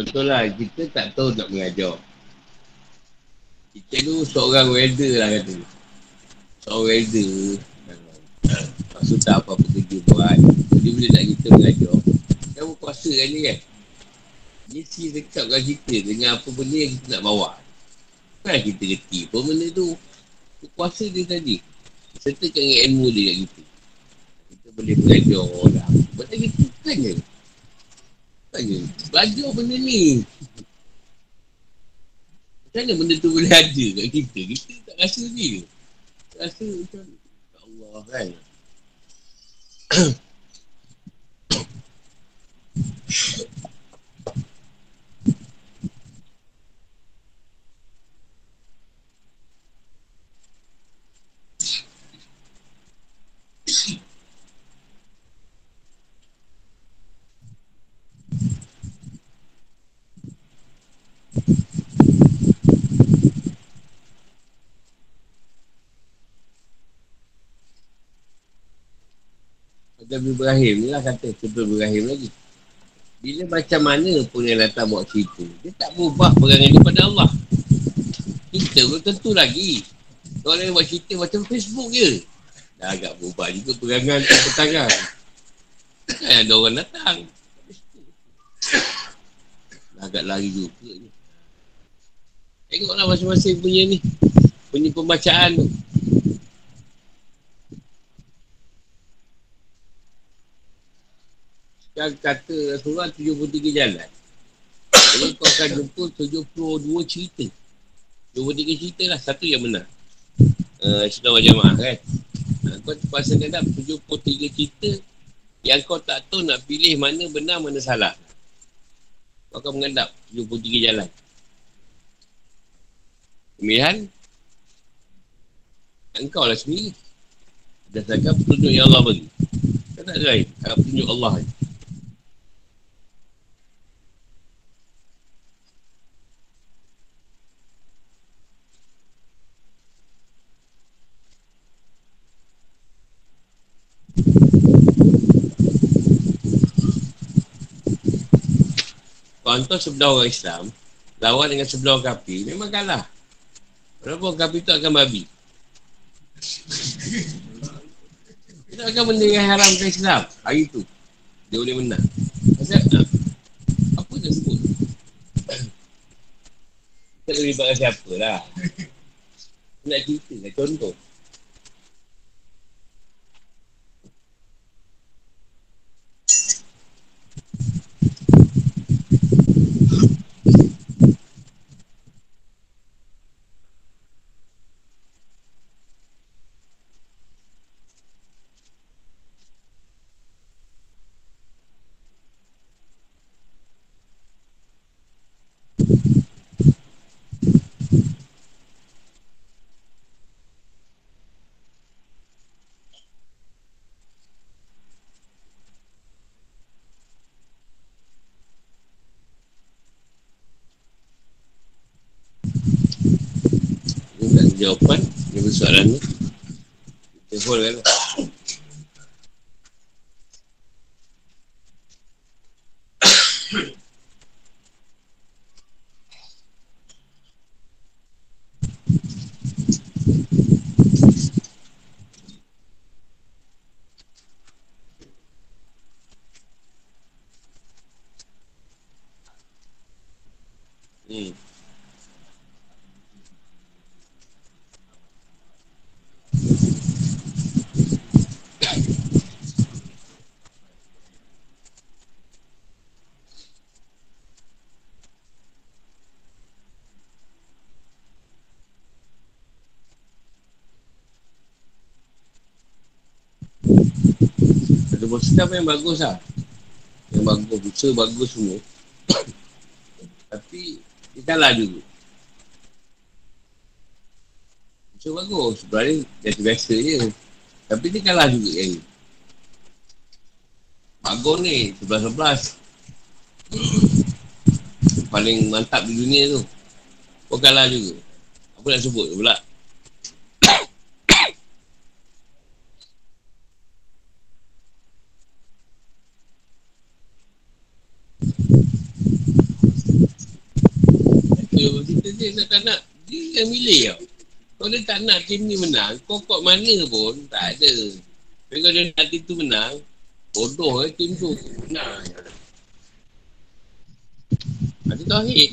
Contohlah, kita tak tahu nak mengajar. Kita tu seorang welder lah kata. Seorang welder. Maksud tak apa-apa kerja buat. Dia boleh nak kita mengajar. Kita pun kuasa kan ni kan. Dia si dekatkan kita dengan apa benda yang kita nak bawa. Kan kita reti pun benda tu. Kuasa dia tadi. Sertakan dengan ilmu dia kat kita. Kita boleh mengajar orang. Benda kita kan je. Tanya, belajar benda ni. Macam mana benda tu boleh ada kat kita? Kita tak rasa ni. Rasa macam, ya Allah kan. Nabi Ibrahim ni lah kata sebelum Ibrahim lagi. Bila macam mana pun yang datang buat cerita, dia tak berubah perangan dia pada Allah. Kita pun tentu lagi. Orang yang buat cerita macam Facebook je. Dah agak berubah juga perangan tu petangan. Kan ada orang datang. Dah agak lari juga ni. Tengoklah masing-masing punya ni. Punya pembacaan tu. Kan kata Rasulullah 73 jalan. Jadi kau akan jumpa 72 cerita. 73 cerita lah. Satu yang benar. Uh, Sudah maaf kan. Uh, kau terpaksa kadang 73 cerita yang kau tak tahu nak pilih mana benar, mana salah. Kau akan mengendap 73 jalan. Pemilihan engkau lah sendiri. Dasarkan petunjuk yang Allah bagi. Kau tak ada lain. Petunjuk Allah ni. Contoh sebelah orang Islam Lawan dengan sebelah orang kapi Memang kalah. Walaupun orang kapi tu akan babi? Kita akan benda yang haram ke Islam. Hari tu Dia boleh menang. Pasal Apa dia sebut? Kita boleh libatkan siapa lah. Nak cerita lah contoh jawapan Dia bersoalan ni Kita hold kan kita yang bagus lah. Yang bagus, usaha bagus semua. Tapi, dia kalah juga. Usaha bagus. Sebenarnya, biasa-biasa je. Tapi dia kalah juga ni. Bagus ni, sebelas-sebelas. Paling mantap di dunia tu. Kau kalah juga. Apa nak sebut pula? Kita dia nak tak nak. Dia yang milih tau. Kalau dia tak nak tim ni menang Kau kot mana pun Tak ada. Tapi kalau dia nak tim tu menang Bodoh eh tim tu. Menang. Ada tauhid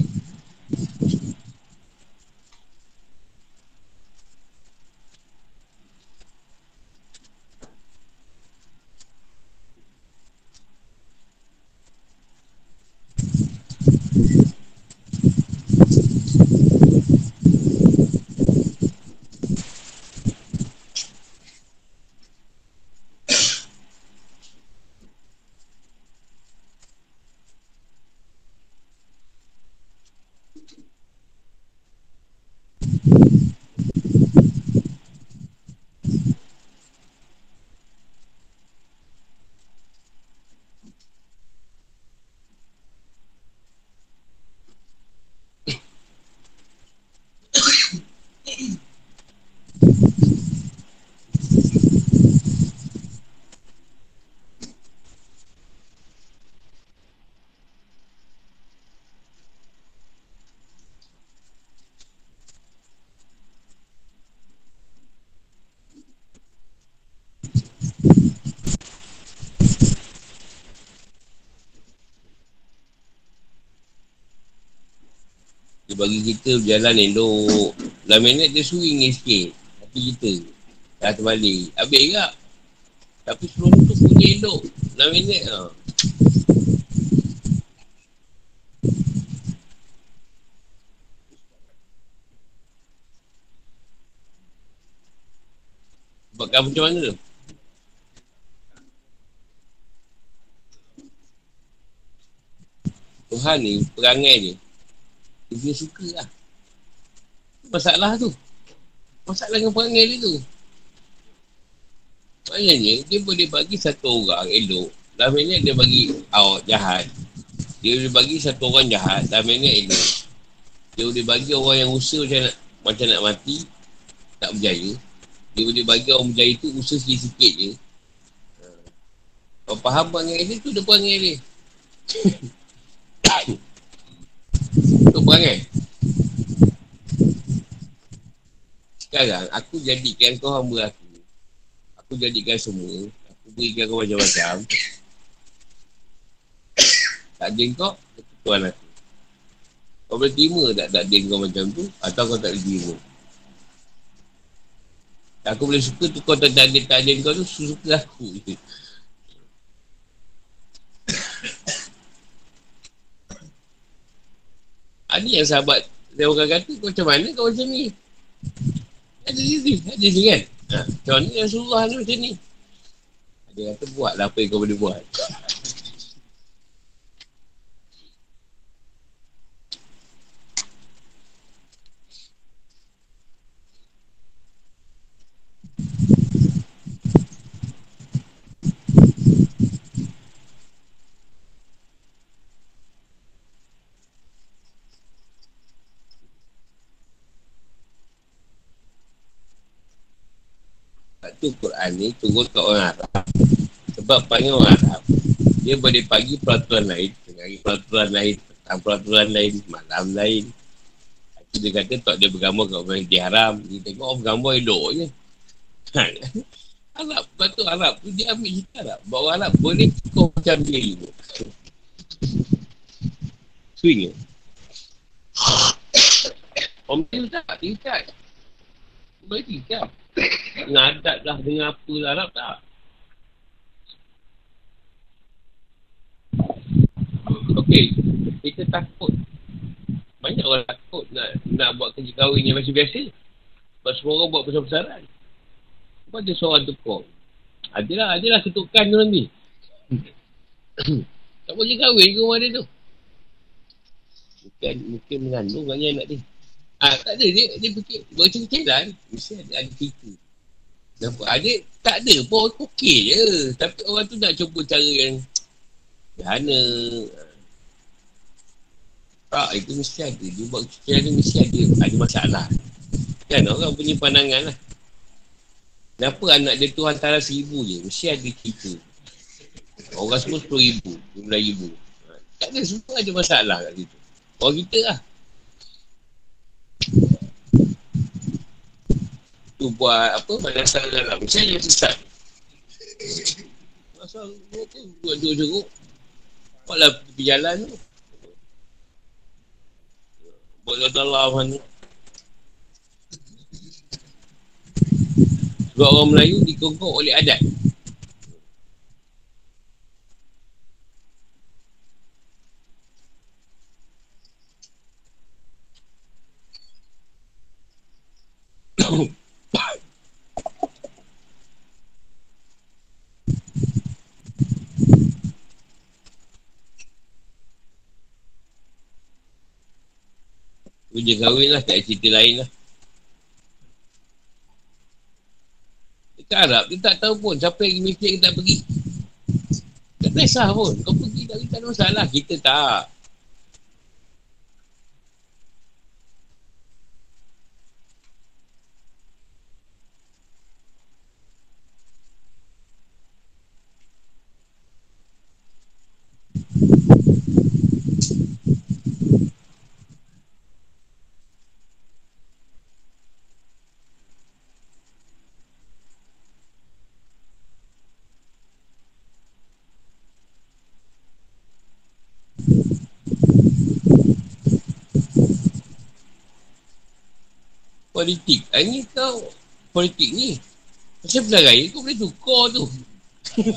Dia bagi kita berjalan elok. Dalam minit dia swing ni sikit. Tapi kita dah terbalik. Habis juga. Tapi sebelum tu punya elok. Dalam minit ha. Sebab kamu macam mana tu? Tuhan ni perangai dia dia suka lah. Masalah tu. Masalah dengan perangai dia tu. Maknanya, dia boleh bagi satu orang elok. Ini dia bagi awak jahat. Dia boleh bagi satu orang jahat. Dalam ini elok. Dia boleh bagi orang yang usaha macam nak, macam nak mati. Tak berjaya. Dia boleh bagi orang berjaya tu usaha sikit-sikit je. Kau faham perangai dia tu, dia perangai dia. Untuk perangai. Sekarang aku jadikan kau hamba aku. Aku jadikan semua. Aku berikan kau macam-macam. Tak ada kau Tuan aku. Kau boleh terima tak tak ada kau macam tu? Atau kau tak boleh terima? Aku boleh suka tu kau tak ada tak ada kau tu Suka aku Ada yang sahabat Dia orang kata kau macam mana kau macam ni? Ada ni Ada ni kan? Ha, Macam Rasulullah ni macam ni? Dia kata buatlah apa yang kau boleh buat tu Quran ni turun ke orang Arab. Sebab panggil orang Arab dia boleh pagi peraturan lain. Dengan peraturan lain petang peraturan lain malam lain. Itu dia kata tak dia bergambar kat orang yang haram. Dia tengok orang bergambar elok je. Arab batu Arab tu dia ambil cerita Arab. Bahawa Arab boleh kau macam dia juga swing je. Om tak, dia tak. Boleh tak? Dengan adat lah, dengan apa lah Arab tak. Okey, kita takut. Banyak orang takut nak nak buat kerja kahwin yang masih biasa. Sebab semua orang buat besar-besaran. Sebab ada seorang tukang. Adalah, adalah ketukan tu nanti. tak boleh kahwin ke rumah dia tu. Bukan, mungkin mengandung kan anak dia. Ah, tak ada. Dia, dia fikir, macam kecilan. Mesti ada, ada cerita. Nampak? Ada, tak ada pun. Okey je. Tapi orang tu nak cuba cara yang Sederhana. Tak, itu mesti ada. Dia buat ni mesti ada. Ada masalah. Kan orang punya pandangan lah. Kenapa anak dia tu hantaran seribu je? Mesti ada cerita. Orang semua sepuluh ribu, sepuluh ribu. Tak ada, semua ada masalah kat situ. Orang kita lah. Tu buat apa, madrasah dalam. Mesti ada sesat. Masa tu, buat dua jeruk. Buatlah pergi jalan tu. Buat dalam mana. Sebab orang Melayu dikongkong oleh adat. Dia kahwin lah, tak ada cerita lain lah. Dekat Arab, dia tak tahu pun siapa yang pergi masjid tak pergi. Tak kisah pun. Kau pergi tak ada masalah. Kita tak. Politik. Ini ah, kau politik ni. Macam pilihan raya kau boleh tukar tu.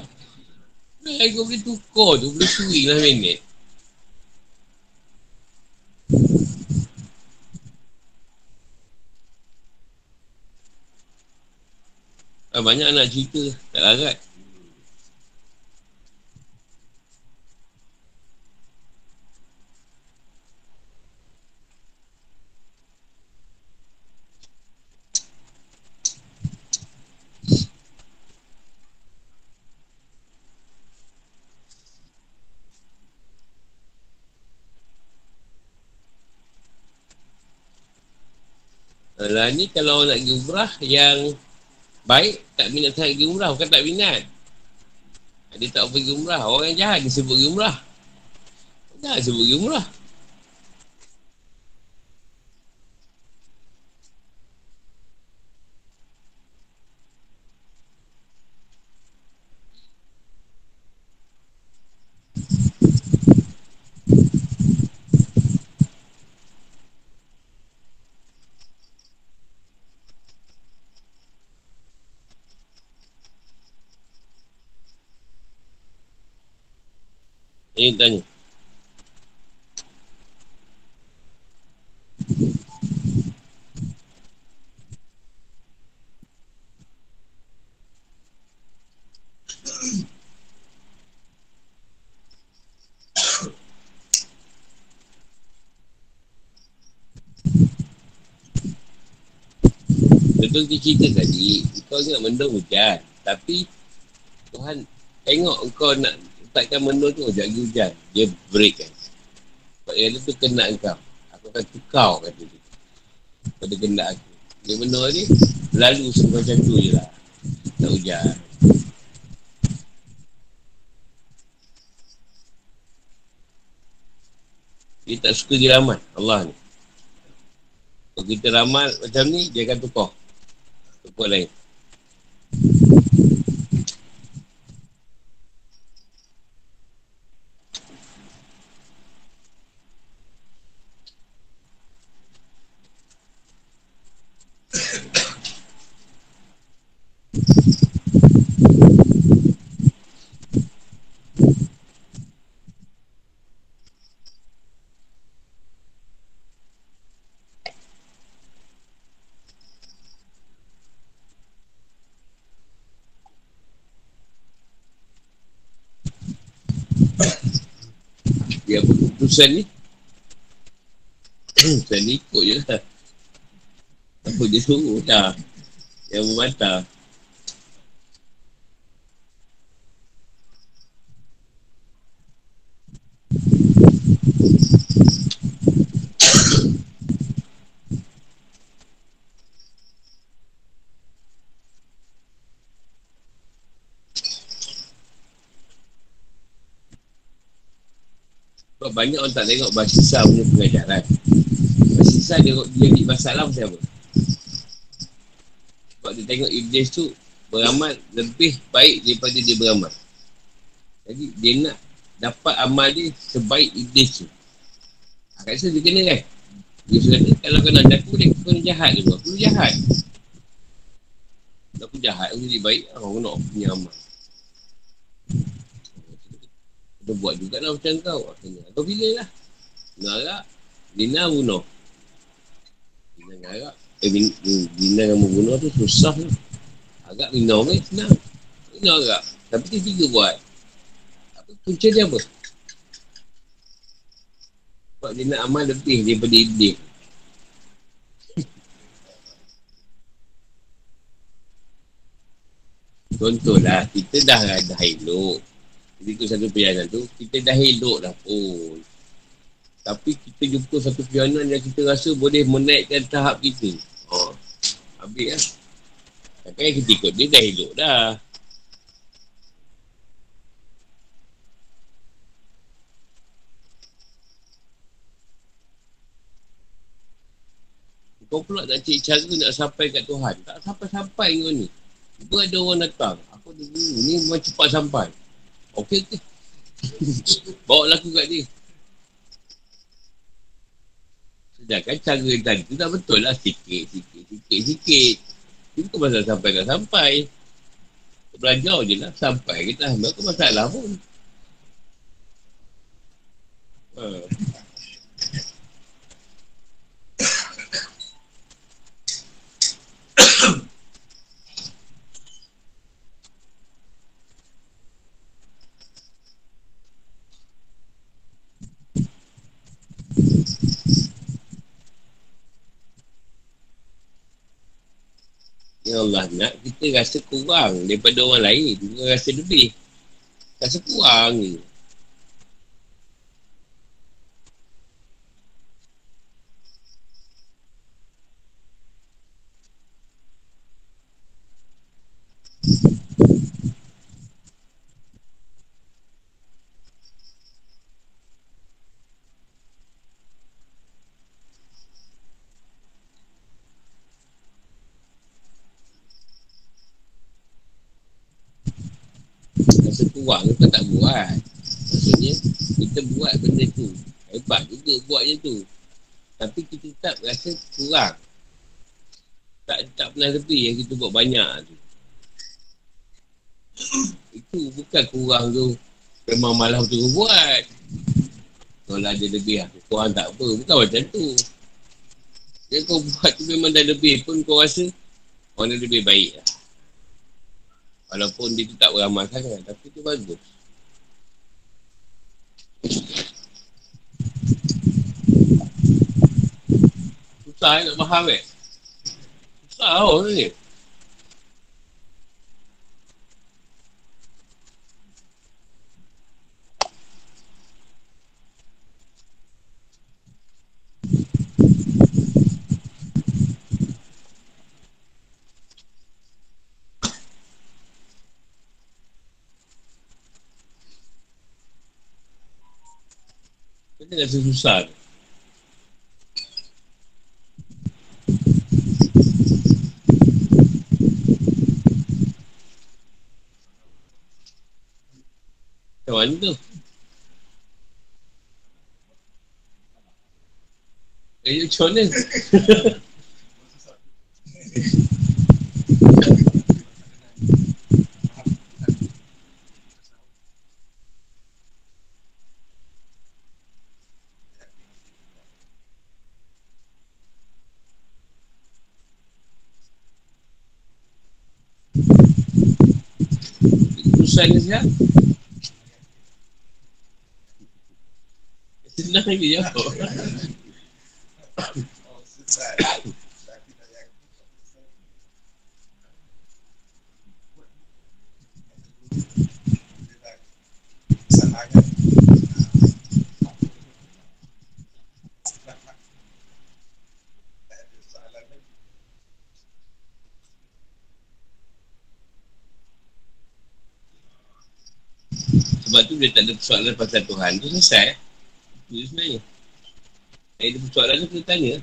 raya kau boleh tukar tu. Boleh swing lah minit. Ah, banyak anak cerita. Tak larat. Lah ni kalau nak pergi umrah yang baik tak minat sangat pergi umrah bukan tak minat. Dia tak pergi umrah. Orang yang jahat dia sebut pergi umrah. Tak sebut pergi umrah. Ini tanya. Betul dia cerita tadi, kau ingat mendung hujan. Tapi Tuhan tengok kau nak letakkan mendung tu Sekejap lagi hujan Dia break kan. Sebab yang tu kena kau. Aku akan tukar kata dia. Pada kena aku. Dia mendung ni Lalu semacam tu je lah. Tak hujan. Dia tak suka dia ramal Allah ni. Kalau kita ramal macam ni Dia akan tukar. Tukar lain keputusan ni? Saya ni ikut je lah. Apa dia suruh? Dah Yang memantah Sebab banyak orang tak tengok Basisa punya pengajaran Basisa dia, ambil masalah macam apa? Sebab dia tengok Iblis tu Beramal lebih baik daripada dia beramal. Jadi dia nak dapat amal dia sebaik Iblis tu. Kat sana dia kena kan? Dia kata kalau kena aku dia kena jahat. Dulu Aku jahat. Aku jahat aku jadi baik Orang nak punya amal kita buat juga lah macam kau. Kena. Kau pilih lah. Ngarak. Dina bunuh. Dina ngarak. Eh, Dina yang membunuh tu susah lah. Agak Dina orang senang. Dina agak. Tapi dia tiga buat. Apa punca dia apa? Sebab dia nak amal lebih daripada iblis. Contohlah, kita dah ada elok. Jadi tu satu perjalanan tu. Kita dah elok dah pun. Tapi kita jumpa satu perjalanan Yang kita rasa boleh menaikkan tahap kita. Oh. Habis lah. Tapi yang kita ikut dia dah elok dah. Kau pula tak cik cara nak sampai kat Tuhan. Tak sampai-sampai kau ni. Tiba ada orang datang. Aku ada guru ni? Memang cepat sampai Okey okey. Bawa laku kat dia. Sedangkan cara tadi tu tak betul lah. Sikit, sikit, sikit, sikit. Itu masalah sampai tak sampai. Belajar je lah. Sampai kita. Tak masalah pun. Ha. Yang Allah nak kita rasa kurang daripada orang lain. Kita rasa lebih. Rasa kurang ni kurang kita tak buat. Maksudnya kita buat benda tu. Hebat juga buatnya tu. Tapi kita tak rasa kurang. Tak tak pernah lebih yang kita buat banyak tu. Itu bukan kurang tu. Memang malah betul buat. Kalau ada lebih aku kurang tak apa. Bukan macam tu. Yang kau buat tu memang dah lebih pun kau rasa Orang lebih baik lah Walaupun dia tu tak beramal sangat Tapi tu bagus. Susah eh, nak faham eh? Susah oh ni Kita rasa susah Macam mana tu? Eh, macam mana? keputusan dia siap Senang je Sebab tu dia tak ada persoalan pasal Tuhan tu selesai. Itu sebenarnya. Ada persoalan tu kita tanya.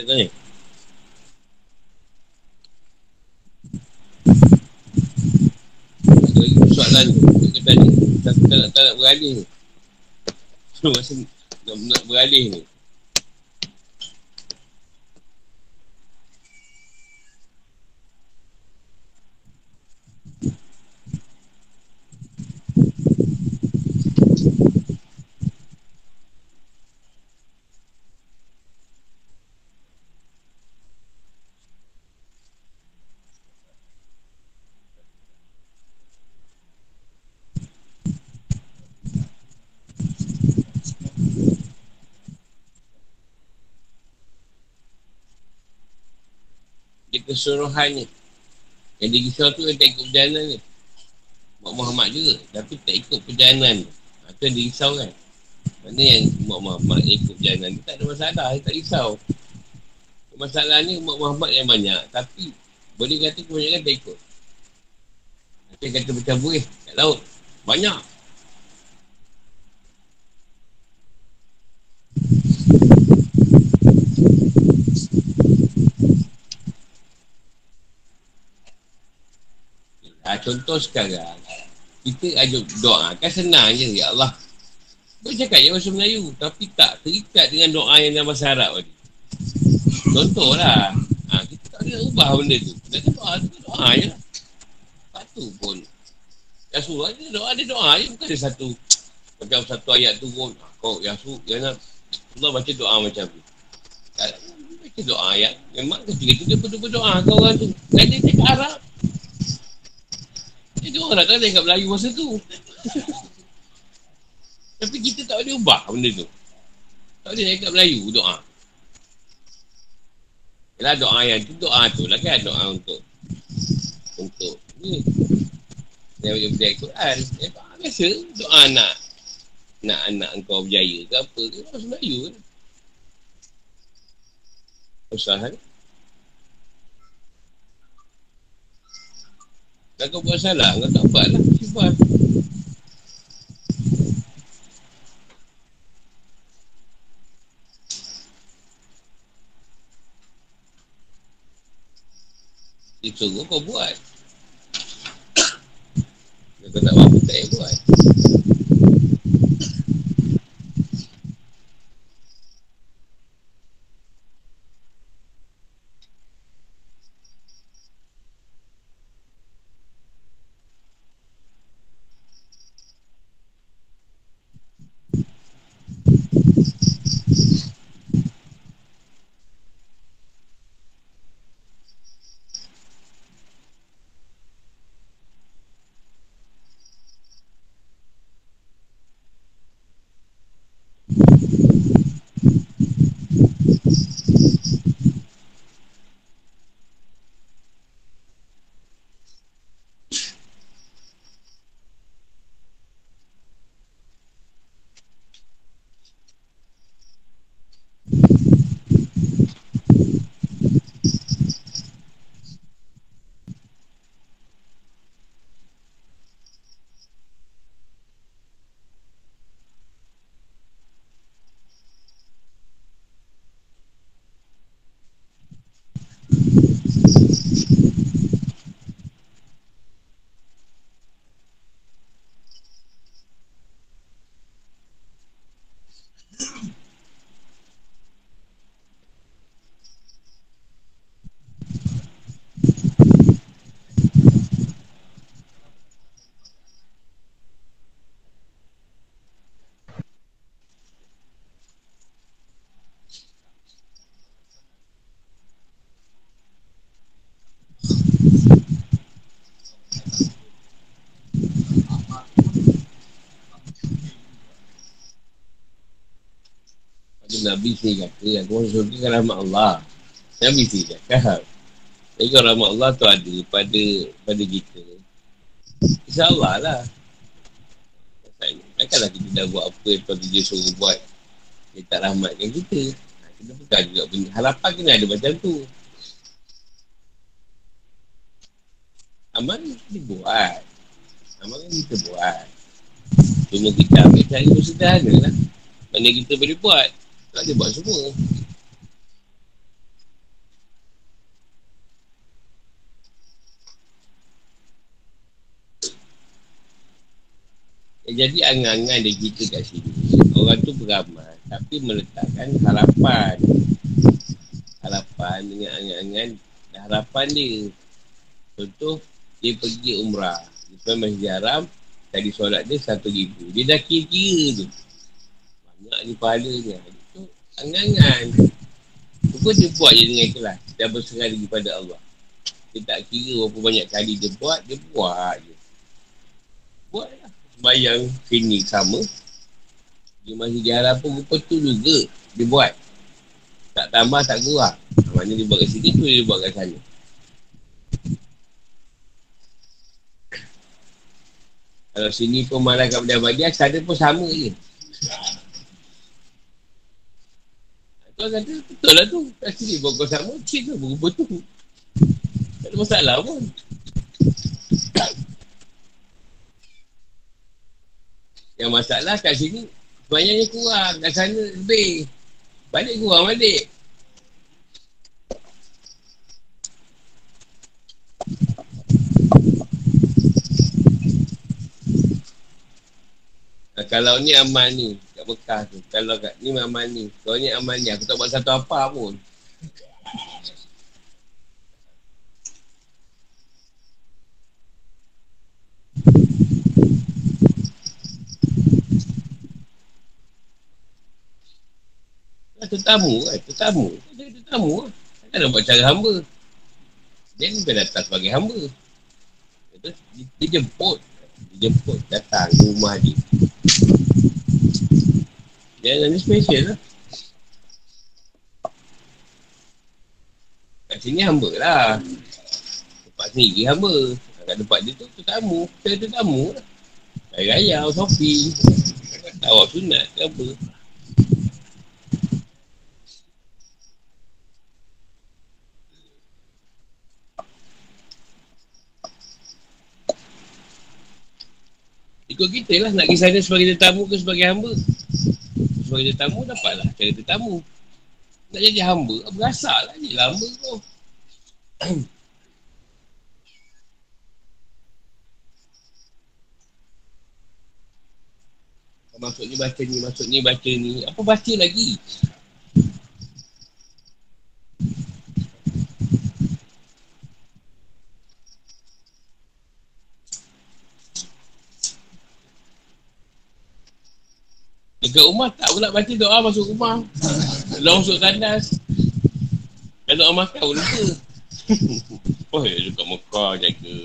Tanya, tanya. Ada lagi soalan tu. Kita tanya. Tak, tak, nak beralih ni. Masa nak, nak beralih ni. Keseluruhannya. Yang dirisau tu yang tak ikut perjalanan ni. Mak Muhammad juga. Tapi tak ikut perjalanan. Ha, tu yang dirisau kan. Mana yang Mak Muhammad ikut perjalanan ni tak ada masalah. Dia tak risau. Masalah ni Mak Muhammad yang banyak. Tapi boleh kata kebanyakan tak ikut. Nanti kata macam buih kat laut. Banyak. Ha, contoh sekarang Kita ajak doa Kan senang je. Ya Allah Kau cakap je bahasa Melayu Tapi tak terikat dengan doa yang dalam bahasa Arab tadi. Contoh lah ha, Kita tak boleh ubah benda tu. Kita doa tu doa je lah. Satu pun. Yang suruh ada doa Ada doa je. Bukan ada satu Macam satu ayat tu pun. Kau yang suruh Yang Allah baca doa macam tu. Baca doa ayat. Memang ketika tu dia berdoa Kau orang tu. Dan dia cakap Arab itu orang nak kata kat Melayu masa tu. Tapi kita tak boleh ubah benda tu. Tak boleh cakap Melayu doa. Yalah doa yang tu doa tu lah kan doa untuk untuk ni. Yang boleh berjaya Quran. Ya, biasa doa nak nak anak engkau berjaya ke apa ke. Melayu kan. Usaha ni. Kalau kau buat salah, kau tak buat lah. Sifat. Dia suruh kau buat. Kau tak mampu, tak buat. Nabi sendiri kata, aku masuk surga kan rahmat Allah. Nabi sendiri cakap. Jadi kalau rahmat Allah tu ada pada pada kita. InsyaAllah lah. Takkanlah kita dah buat apa yang Tuhan dia suruh buat. Dia tak rahmatkan kita. Kita bukan juga benda. Harapan kena ada macam tu. Amal kita buat. Amal kita buat. Cuma kita ambil yang sederhana lah. Mana kita boleh buat. Tak ada buat semua. Jadi angan-angan dia kita kat sini. Orang tu beramal Tapi meletakkan harapan. Harapan dengan angan-angan Harapan dia. Contoh Dia pergi umrah. Dia pergi masjid haram Tadi solat dia satu ribu. Dia dah kira-kira tu. Banyak ni pahalanya. Itu angan-angan. Cuba dia buat je dengan ikhlas Dia berserah lagi pada Allah. Dia tak kira berapa banyak kali dia buat Dia buat je. Buat lah. Bayang sini sama. Dia masih jalan pun rupa tu juga Dia buat. Tak tambah tak kurang Mana dia buat kat sini tu dia buat kat sana. Kalau sini pun malah kat benda bahagia, sana pun sama je. Kau kata, betul lah tu. Sini pun kau sama, cik tu berubah tu. Tak ada masalah pun. Yang masalah kat sini, banyaknya kurang. Kat sana lebih. Balik kurang balik. Kalau ni amal ni kat Mekah tu. Kalau kat ni amal ni. Kalau ni amal ni aku tak buat satu apa pun. Nah, tetamu kan, tetamu. Tetamu kan. Tak nak buat cara hamba. Dia ni bukan datang sebagai hamba. Dia, dia jemput. Dia jemput datang rumah dia. Dia ada special lah. Kat sini hamba lah. Tempat sendiri hamba. Kat tempat dia tu tetamu. Saya tetamu lah. Raya-raya, shopping. Tawak sunat ke apa. Ikut kita lah nak pergi sana sebagai tetamu ke sebagai hamba. Sebagai tetamu dapatlah cara tetamu. Nak jadi hamba, berasak lah lah hamba tu. Masuk ni baca ni, masuk ni baca ni. Apa baca lagi? Dekat rumah tak pula baca doa masuk rumah. Kalau masuk tandas. Kalau doa makan pun lupa. oh dekat Mekah jaga.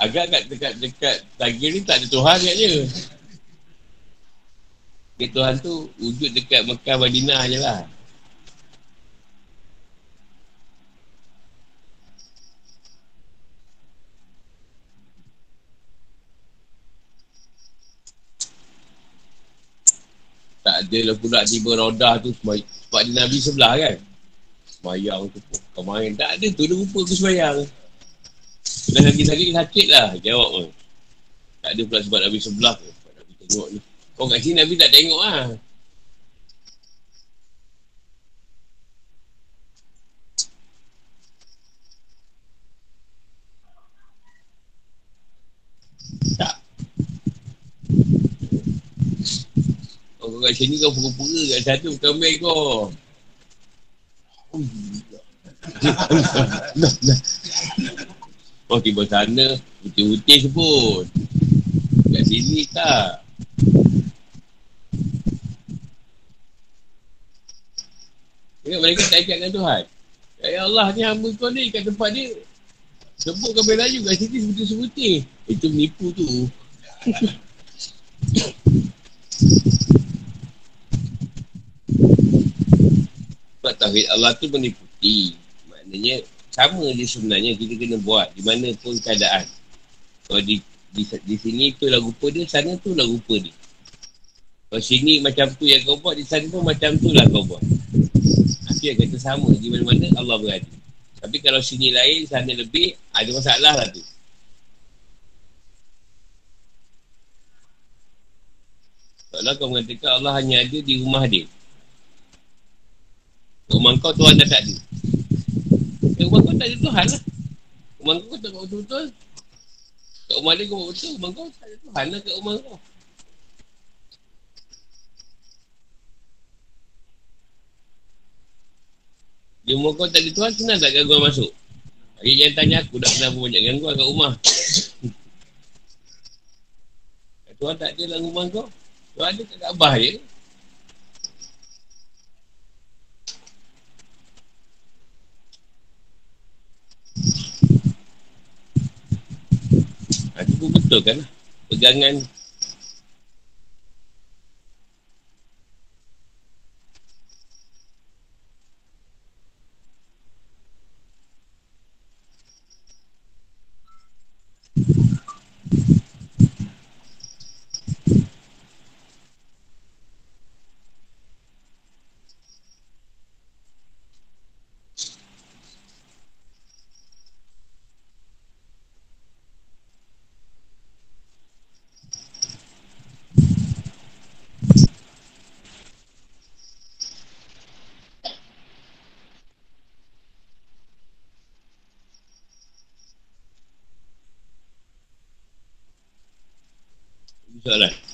Agak kat dekat dekat tagir ni tak ada Tuhan dia. Dia Tuhan tu wujud dekat Mekah Madinah je lah. Tak ada lah pula tiba rodah tu sebab, sebab dia Nabi sebelah kan. Semayang tu pun. Kemarin tak ada tu dia rupa aku semayang. Dah lagi-lagi sakit lah jawab pun. Tak ada pula sebab Nabi sebelah tu. Sebab Nabi tengok ni. Kau kat sini Nabi tak tengok lah. Kat sini kau pura-pura kat satu bukan baik kau. Oh tiba sana Putih-putih sebut. Kat sini tak? Tengok mereka tak ikat dengan Tuhan. Ya Allah ni hamba kau ni kat tempat dia Sebut kau Melayu kat sini sebutin-sebutin Itu menipu tu Sebab tauhid Allah tu meniputi. Maknanya, sama je sebenarnya kita kena buat. Di mana pun keadaan. Kalau di, di, di sini tu lah rupa dia, sana tu lah rupa dia. Kalau sini macam tu yang kau buat, di sana pun macam tu lah kau buat. Itu yang kata sama. Di mana-mana Allah berada. Tapi kalau sini lain, sana lebih, ada masalah lah tu. Kalau kau mengatakan Allah hanya ada di rumah dia. Rumah kau Tuhan dah tak ada. Eh, rumah kau tak ada Tuhan lah. Rumah kau tak buat betul-betul. Kat rumah dia kau buat betul. Rumah kau tak ada Tuhan lah kat rumah kau. Di rumah kau tak ada Tuhan, senang tak gangguan masuk? Hari yang tanya aku, dah pernah banyak gangguan kat rumah. Tuhan tak ada dalam rumah kau. Tuhan ada kat Abah je. Itu pun betul kan? Pegangan soalan.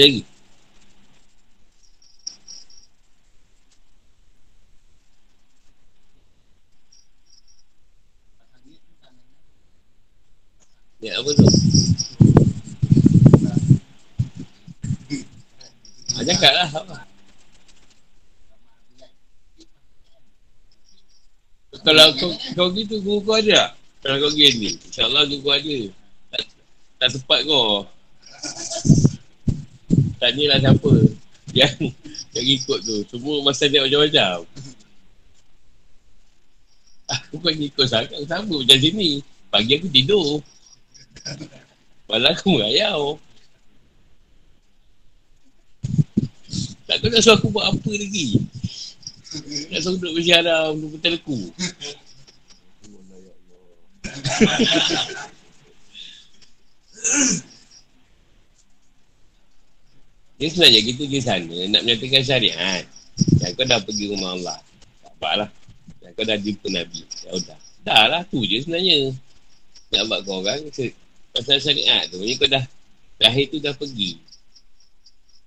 Lagi? Ya, apa tu? Ah, cakap lah. Kalau kau, kau gitu, guru kau ada tak? Kalau kau gini, insyaAllah guru ada. Tak, tak tepat kau. Tanyalah siapa yang yang ikut tu. Semua masa dia macam-macam. Aku kan ikut sangat sama macam sini. Pagi aku tidur. Malam aku merayau. Tak tahu nak suruh aku buat apa lagi. Nak suruh duduk bersyarah untuk berteleku. Dia sebenarnya kita pergi sana nak menyatakan syariat. Yang kau dah pergi rumah Allah. Tak apa lah. Yang kau dah jumpa Nabi. Ya udah. Dah lah tu je sebenarnya. Nak buat kau orang. Pasal syariat tu. Ni kau dah. Terakhir tu dah pergi.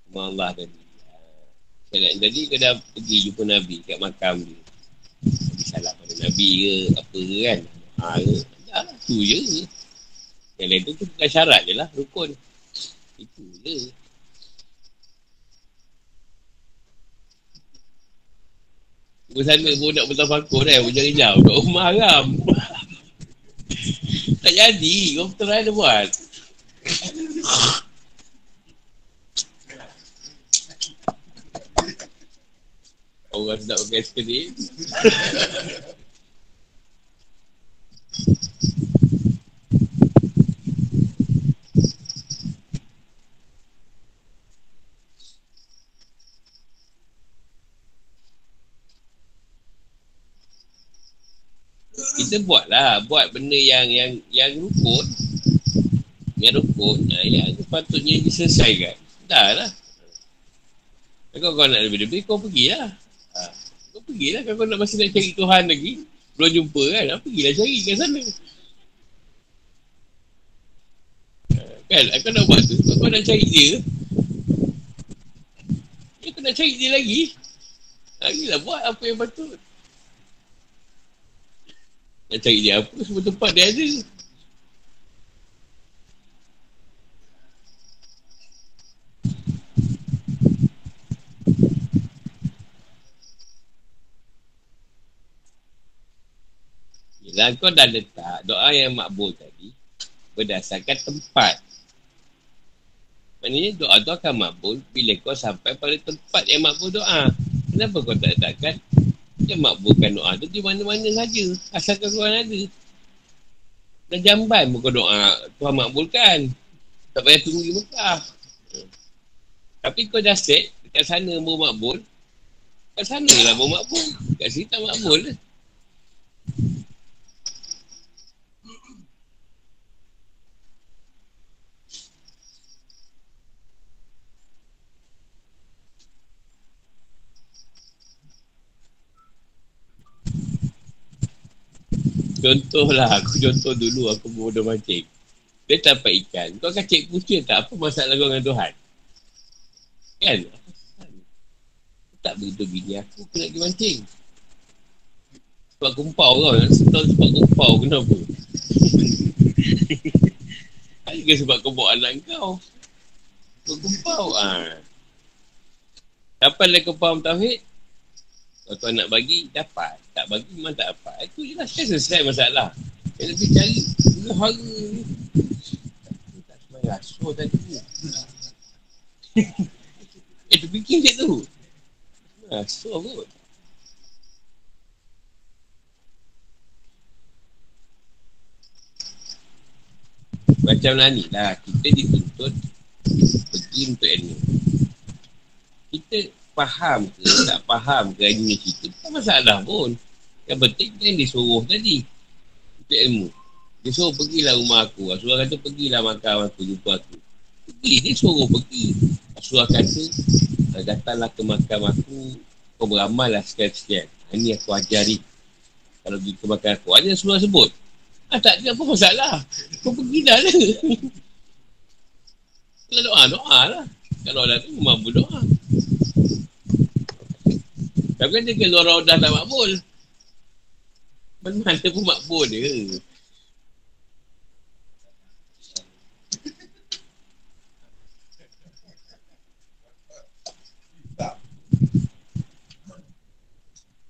Rumah Allah tadi. Syariat tadi kau dah pergi jumpa Nabi kat makam dia. Nabi salah pada Nabi ke apa ke kan. Ha, dah lah tu je. Yang lain tu tu bukan syarat je lah. Rukun. Itu je. Ke sana pun nak bertafakur kan, berjari jauh. Kat rumah haram. tak jadi, kau try dia buat. Orang sedap pakai skrin. Kita buat lah buat benda yang yang yang rukun. Yang rukun. Nah, yang patutnya diselesaikan. Dah lah. Kalau kau nak lebih-lebih kau pergilah. Ha. kau pergilah kalau kau nak masih nak cari Tuhan lagi. Belum jumpa kan? Ha, pergilah cari kat sana. Ha, kan? Aku nak buat tu. Kau nak cari dia. Aku nak cari dia lagi. Lagilah buat apa yang patut nak cari dia apa Semua tempat dia ada. Yelah kau dah letak doa yang makbul tadi Berdasarkan tempat. Maksudnya doa tu akan makbul Bila kau sampai pada tempat yang makbul doa. Kenapa kau tak letakkan dia makbulkan doa tu di mana-mana saja. Asalkan Tuhan ada. Dan jamban muka doa Tuhan makbulkan. Tak payah tunggu di Mekah. Tapi kau dah set dekat sana baru makbul. Dekat sana lah baru makbul. Dekat sini tak makbul. Contohlah, aku contoh dulu aku bodoh mancing. Dia tak dapat ikan. Kau kan cik kucing tak apa masalah kau dengan Tuhan. Kan? Tak begitu bini aku, aku nak pergi mancing. Sebab kumpau kau, setahun sebab kumpau, kenapa? Ada sebab kau bawa anak kau. Kau kumpau. Ha. Dapat lah kau faham tauhid, kalau tuan nak bagi, dapat. Tak bagi, memang tak dapat. Itu je lah. Saya selesai masalah. Saya lebih cari. Dulu hara ni. Tak semai rasuah tadi. eh, tu fikir je tu. Rasuah kot. Macam lah ni lah. Kita dituntut pergi untuk ilmu. Kita faham ke tak faham ke ilmu kita tak masalah pun. Yang penting kan dia suruh tadi untuk ilmu. Dia suruh pergilah rumah aku. Rasulullah kata pergilah makan aku jumpa aku. Pergi dia suruh pergi. Rasulullah kata datanglah ke makam aku kau beramal lah sekian-sekian ini aku ajari. Kalau pergi ke makam aku ada Rasulullah sebut. Ah, tak ada apa masalah kau pergi dah lah kalau doa doa lah. Kalau ada tu mampu doa tapi kan dia kalau orang tak makbul. Mana pun makbul dia.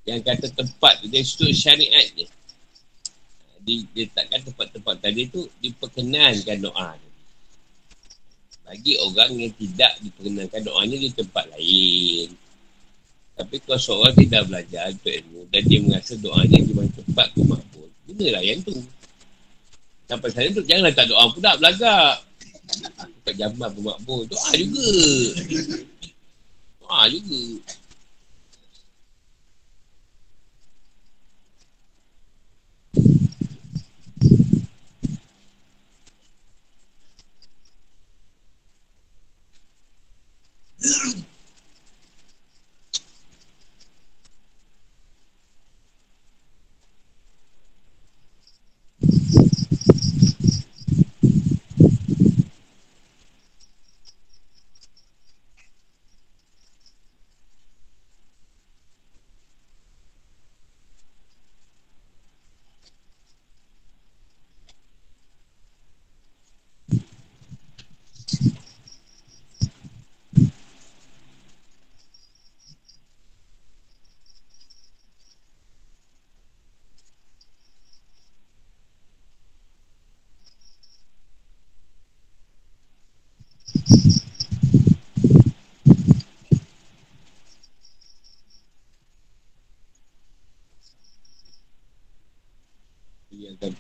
Yang kata tempat dia sudut syariat je. Dia, tempat-tempat tadi tu diperkenankan doa tu. Bagi orang yang tidak diperkenankan doanya di tempat lain. Tapi kalau seorang dia dah belajar untuk ilmu Dan dia merasa doanya dia memang cepat ke makbul Benalah yang tu. Sampai saya tu janganlah tak doa pula belagak. Tak jambat ke makbul Doa juga. Doa juga. Yeah.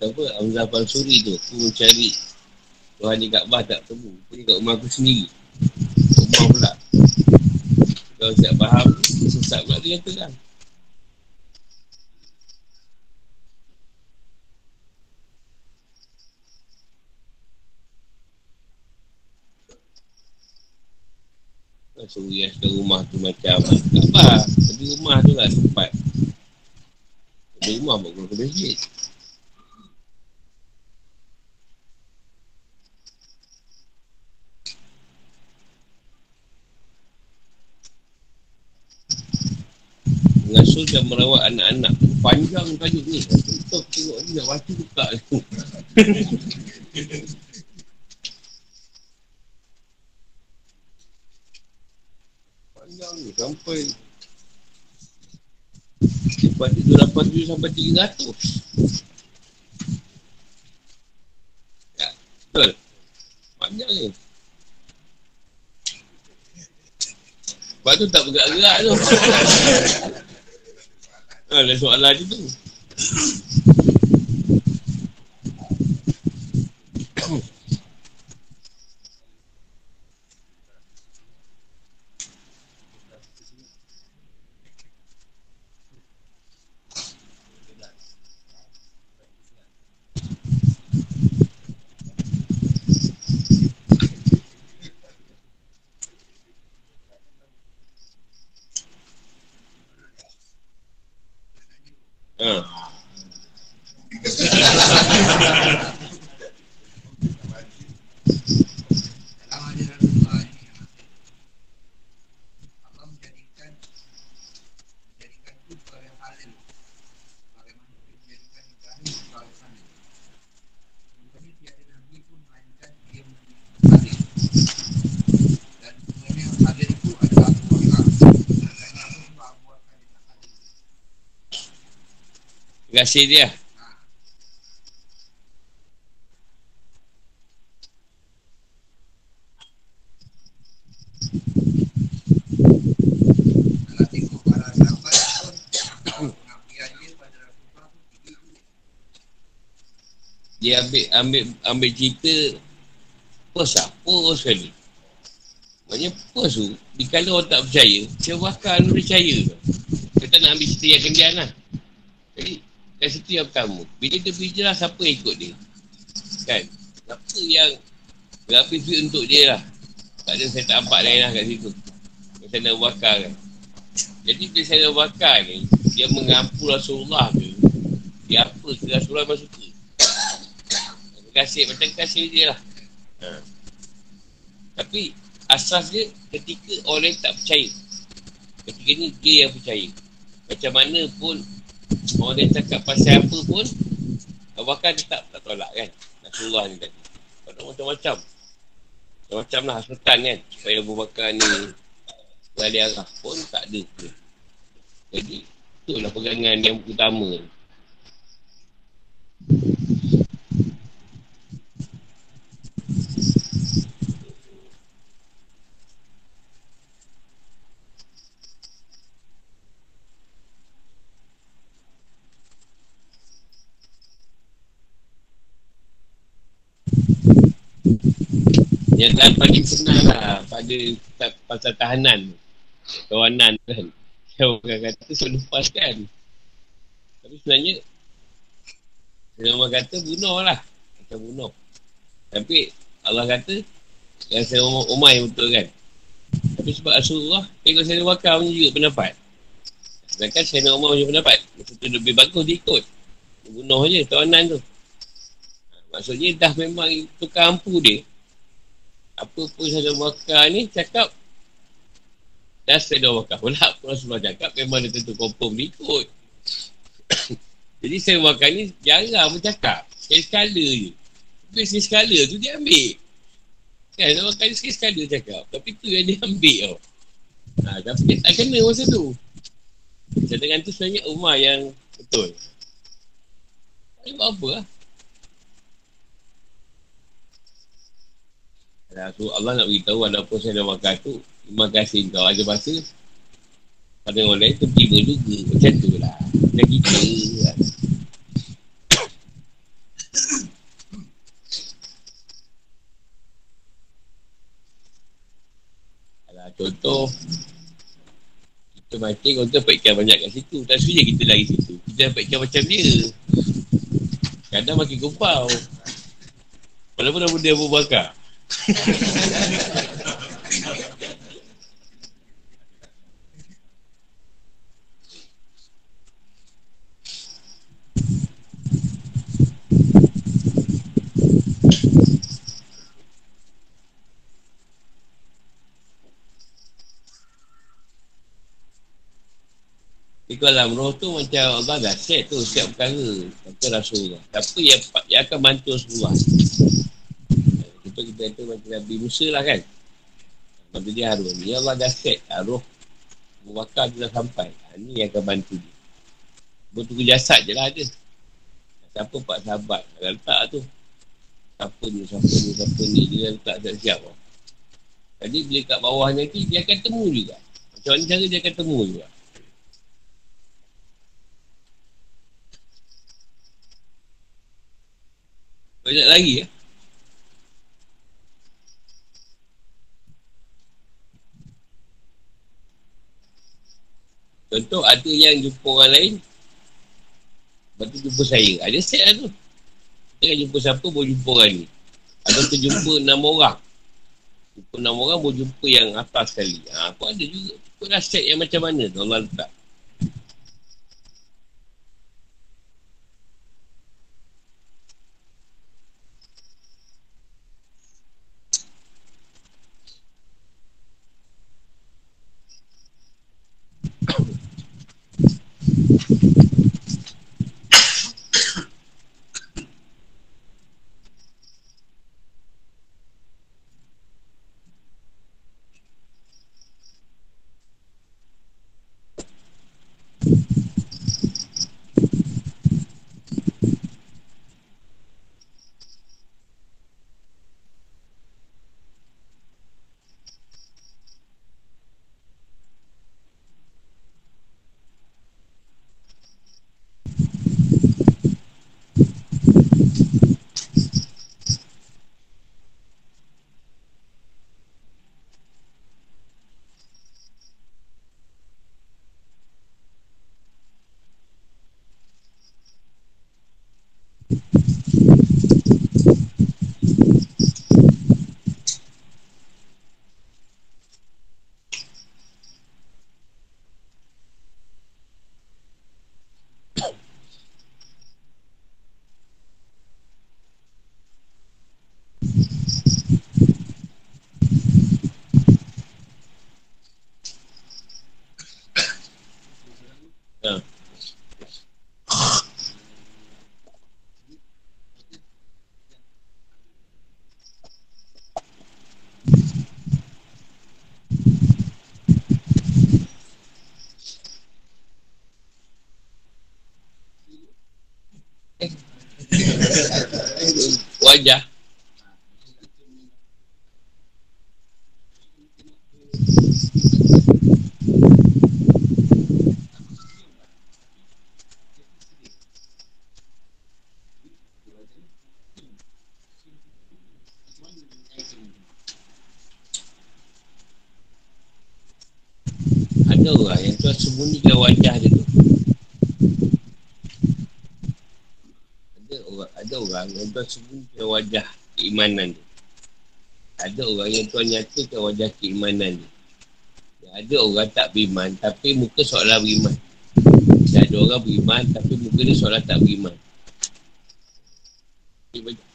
apa, Hamzah Fansuri tu, aku mencari Tuhan di Kaabah tak temu. Ni kat rumah aku sendiri. Rumah pula. Kalau tak faham, sesat pula dia kata kan. Suruh hiaskan rumah tu macam Kaabah. Tapi rumah tu lah tempat. Ada rumah buat ke masjid. Dan merawat anak-anak. Panjang tajuk ni. Kita tengok ni nak baca buka tu. Panjang ni sampai Lepas tu 287 sampai 300 Ya, betul. Panjang ni. Lepas tu tak bergerak-gerak tu ada soalan je tu. Kasih dia. Dia ambil ambil ambil cerita pos lah, pos sekali. Maksudnya pos tu, dikala orang tak percaya, dia bakal percaya. Kita nak ambil cerita yang kendian lah. Jadi, Kat situ yang pertama. Bila dia berhijrah, siapa yang ikut dia? Kan? Siapa yang berapi duit untuk dia lah. Tak ada saya tak nampak lain lah kat situ. Saya nak bakar kan. Jadi bila saya nak bakar ni, dia mengampu Rasulullah tu. Dia apa ke Rasulullah memang suka. Terima kasih, macam kasih dia lah. Ha. Tapi asas dia ketika orang tak percaya. Ketika ni dia yang percaya. Macam mana pun Orang dia cakap pasal apa pun Bahkan dia tak, tak tolak kan? Rasulullah ni tadi. Ada macam-macam. Macam-macam lah hasutan kan? Supaya Abu Bakar ni Wali Araf pun tak ada Jadi Itulah pegangan yang utama kan paling senang lah pada pasal tahanan. Kawanan kan. Yang orang kata suruh lepaskan Tapi sebenarnya Yang orang kata bunuh lah. Macam bunuh. Tapi Allah kata Yang saya Umar, Umar yang betul kan. Tapi sebab Rasulullah Tengok saya wakar punya juga pendapat. Sedangkan saya Umar punya pendapat Maksudnya lebih bagus dia ikut. Bunuh je tawanan tu. Maksudnya dah memang tukar ampu dia apa pun saya wakar ni cakap dah saya wakar pula pun Rasulullah cakap memang dia tentu confirm ikut. Jadi saya wakar ni jarang bercakap sekali-sekala je. Tapi sekali-sekala tu dia ambil. Kan saya wakar ni sekali-sekala cakap. Tapi tu yang dia ambil tau. Ha, tapi dia tak kena masa tu. Saya dengan tu sebenarnya Umar yang betul. Tak buat apa lah Dan aku, Allah nak beritahu walaupun saya dah makan tu, terima kasih kau ada masa. Pada orang lain tu tiba juga. Macam tu lah. Macam kita. Lah. contoh kita mati kau tu dapat ikan banyak kat situ tak suja kita lari situ kita dapat ikan macam dia kadang makin kumpau walaupun dah benda berbakar kalau roh tu macam Allah dah set tu setiap perkara. Kata Rasulullah. Siapa yang, yang akan bantu Rasulullah? Kita kita kata macam Nabi Musa lah kan. Nabi dia Harun. Ya Allah dah set. Roh Bakar dia dah sampai. Ini yang akan bantu dia. Betul jasad je lah ada. Siapa pak sahabat. Kalau letak tu. Siapa ni, siapa ni, siapa ni. Dia letak siap-siap. Jadi bila kat bawah nanti, dia akan temu juga. Macam mana cara dia akan temu juga. Banyak lagi ya. Contoh ada yang jumpa orang lain Lepas tu jumpa saya. Ada set lah tu. Kita kan jumpa siapa boleh jumpa orang ni. Atau tu jumpa enam orang. Jumpa enam orang boleh jumpa yang atas sekali. Ha, Aku ada juga. Kau dah set yang macam mana tu Allah letak sembunyikan wajah dia tu ada orang yang tuan sembunyikan wajah keimanan dia. Ada orang yang tuan nyatakan wajah keimanan dia. Ada orang tak beriman tapi muka seolah beriman. Dan ada orang beriman tapi muka dia seolah tak beriman.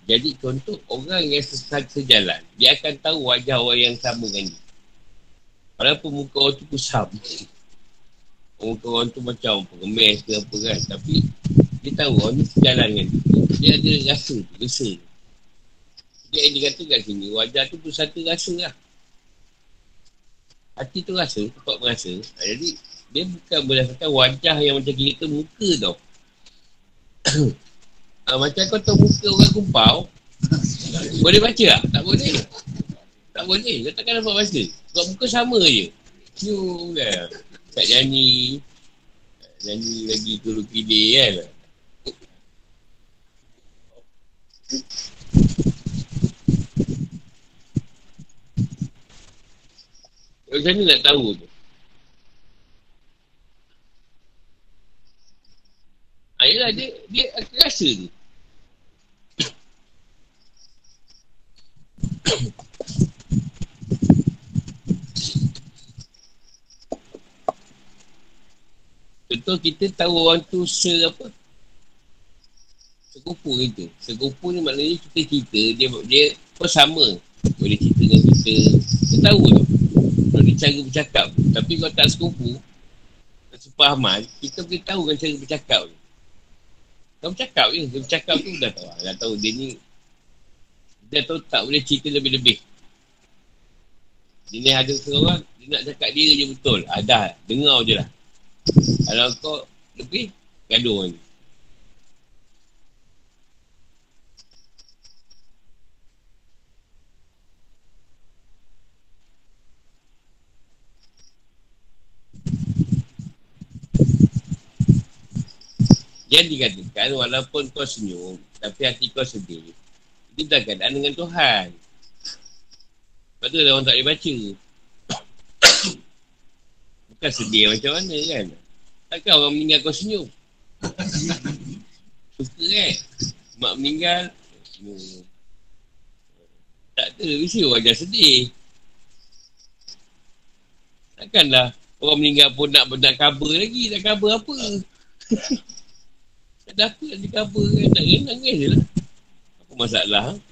Jadi contoh orang yang sesat sejalan, dia akan tahu wajah orang yang sama dengan dia. Walaupun muka orang tu kusam. Muka orang tu macam pengemis ke apa kan. Tapi dia tahu orang ni sejalan dengan dia. Ada rasa tu, rasa Dia yang dia kata kat sini, wajah tu pusat rasa lah. Hati tu rasa, tempat merasa. Jadi, dia bukan berdasarkan wajah yang macam kita muka tau. ha, macam kau tahu muka orang kumpau, boleh baca tak? Tak boleh. Tak boleh. Kau takkan dapat baca. Kau muka sama je. Cium kan. Tak nyanyi. Nyanyi lagi tulu kide kan. Macam mana nak tahu tu? Ayolah, dia, dia akan rasa tu. Contoh kita tahu orang tu se apa? Sekupu kita. Sekupu ni maknanya kita cerita dia dia pun sama. Boleh cerita dengan kita. Kita tahu tu. Kalau dia cara bercakap. Tapi kalau tak sekupu, tak sepahaman, kita boleh tahu kan cara bercakap tu. Kalau bercakap je. Dia bercakap tu dah tahu. Dah tahu dia ni dia tahu tak boleh cerita lebih-lebih. Dia ni ada seorang, dia nak cakap dia je betul. Ada, dengar je lah. Kalau kau lebih gaduh ni. Jangan dikatakan walaupun kau senyum Tapi hati kau sedih Itu dah keadaan dengan Tuhan Sebab tu orang tak boleh baca Bukan sedih macam mana kan? Takkan orang meninggal kau senyum? Suka kan? Mak meninggal senyum. Tak ada Mesti wajah sedih. Takkanlah Orang meninggal pun nak nak cover lagi Nak cover apa? Tak ada apa nak di cover kan? Tak kena nangis je lah. Apa masalah? ha?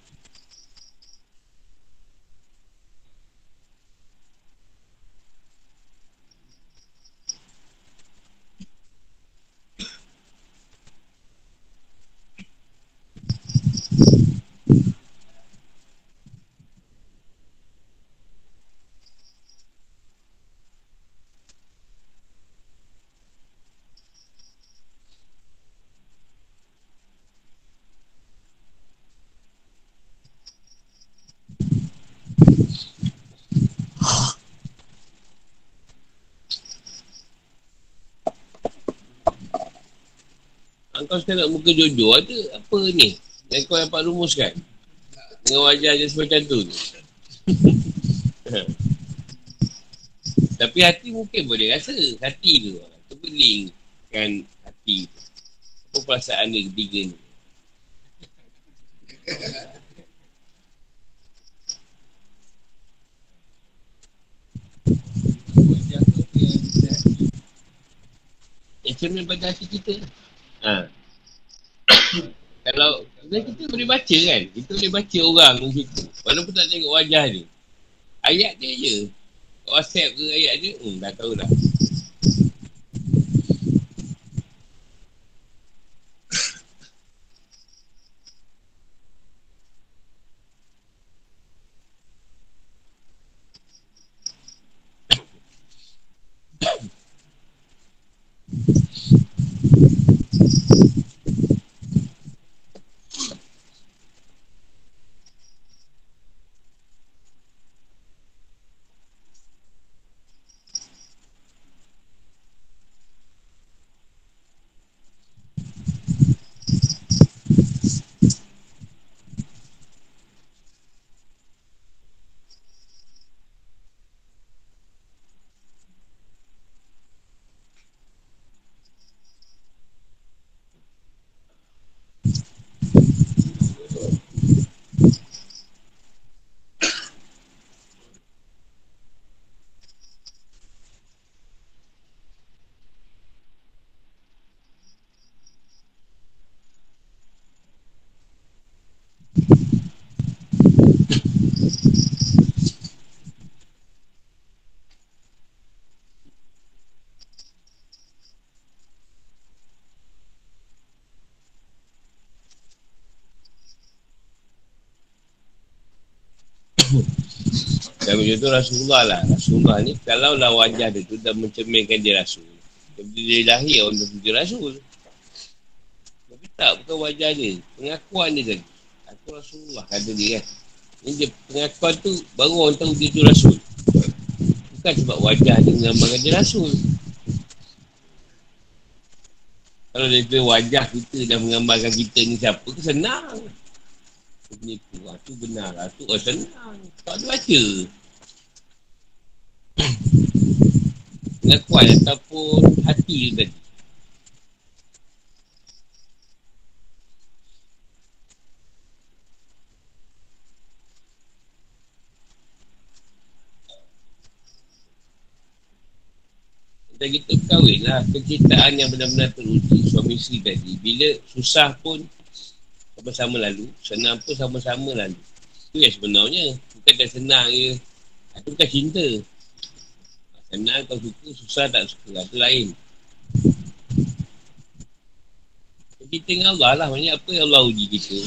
Kau sekarang muka jujur ada apa ni? Yang kau dapat rumuskan? Dengan wajah je semacam tu tapi hati mungkin boleh rasa hati tu. Terbeling kan hati. Apa perasaan dia ketiga ni? Yang cermin pada hati kita Ha. Kalau kita boleh baca kan? Kita boleh baca orang di situ Walaupun tak tengok wajah dia. Ayat dia je. WhatsApp ke ayat dia? Hmm dah tahu dah Tu Rasulullah lah. Rasulullah ni kalau lah wajah dia tu Dah mencerminkan dia Rasul. Bila dia lahir tu dia Rasul. Tapi tak bukan wajah dia. Pengakuan dia tadi. Aku Rasulullah kata dia kan. Ini dia pengakuan tu Baru orang tahu dia tu Rasul. Bukan sebab wajah dia menggambarkan dia Rasul. Kalau dia wajah kita dah menggambarkan kita ni siapa ke senang. Penipu lah tu benar lah. Tu oh, senang. Tak ada baca pengakuan ataupun hati tu tadi. Dan kita kahwin lah Kecintaan yang benar-benar teruji Suami isteri tadi. Bila susah pun Sama-sama lalu Senang pun sama-sama lalu. Itu yang sebenarnya. Bukan dah senang je. Itu bukan cinta Senang kau suka Susah tak suka Itu lain Kita dengan Allah lah Maksudnya apa yang Allah uji kita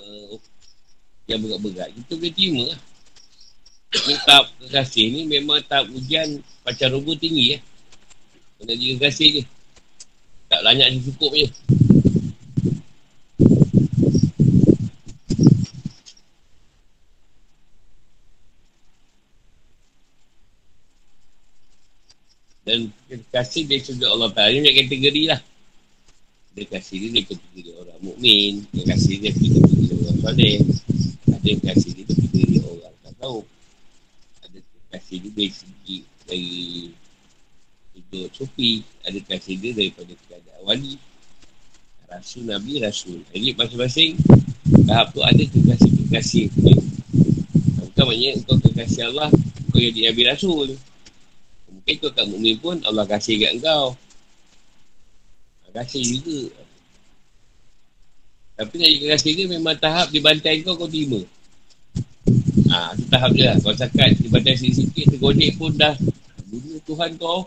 uh, Yang berat-berat Kita boleh terima lah Ini tahap kekasih ni Memang tahap ujian Pacar robo tinggi ya. Kena tiga kasih je. Tak banyak cukup je. Dan kasih dia juga Allah Ta'ala ni banyak kategori lah. Dia kasih dia, kategori orang mukmin, Dia kasih dia kategori orang soleh. Ada kasih dia kategori orang tak tahu. Ada kasih dia dari segi dari hidup sufi ada kasih dia daripada keadaan wali. Rasul nabi rasul. Jadi masing-masing tahap tu ada kekasih-kekasih. Bukan maknanya kau kekasih Allah kau jadi nabi rasul mungkin kau kat mu'min pun Allah kasih kat kau kasih juga tapi nak jadi kekasih dia memang tahap dibantai kau kau terima Ha, tu tahap dia lah. Kau cakap di badan sikit-sikit, tergodik pun dah. Dunia Tuhan kau.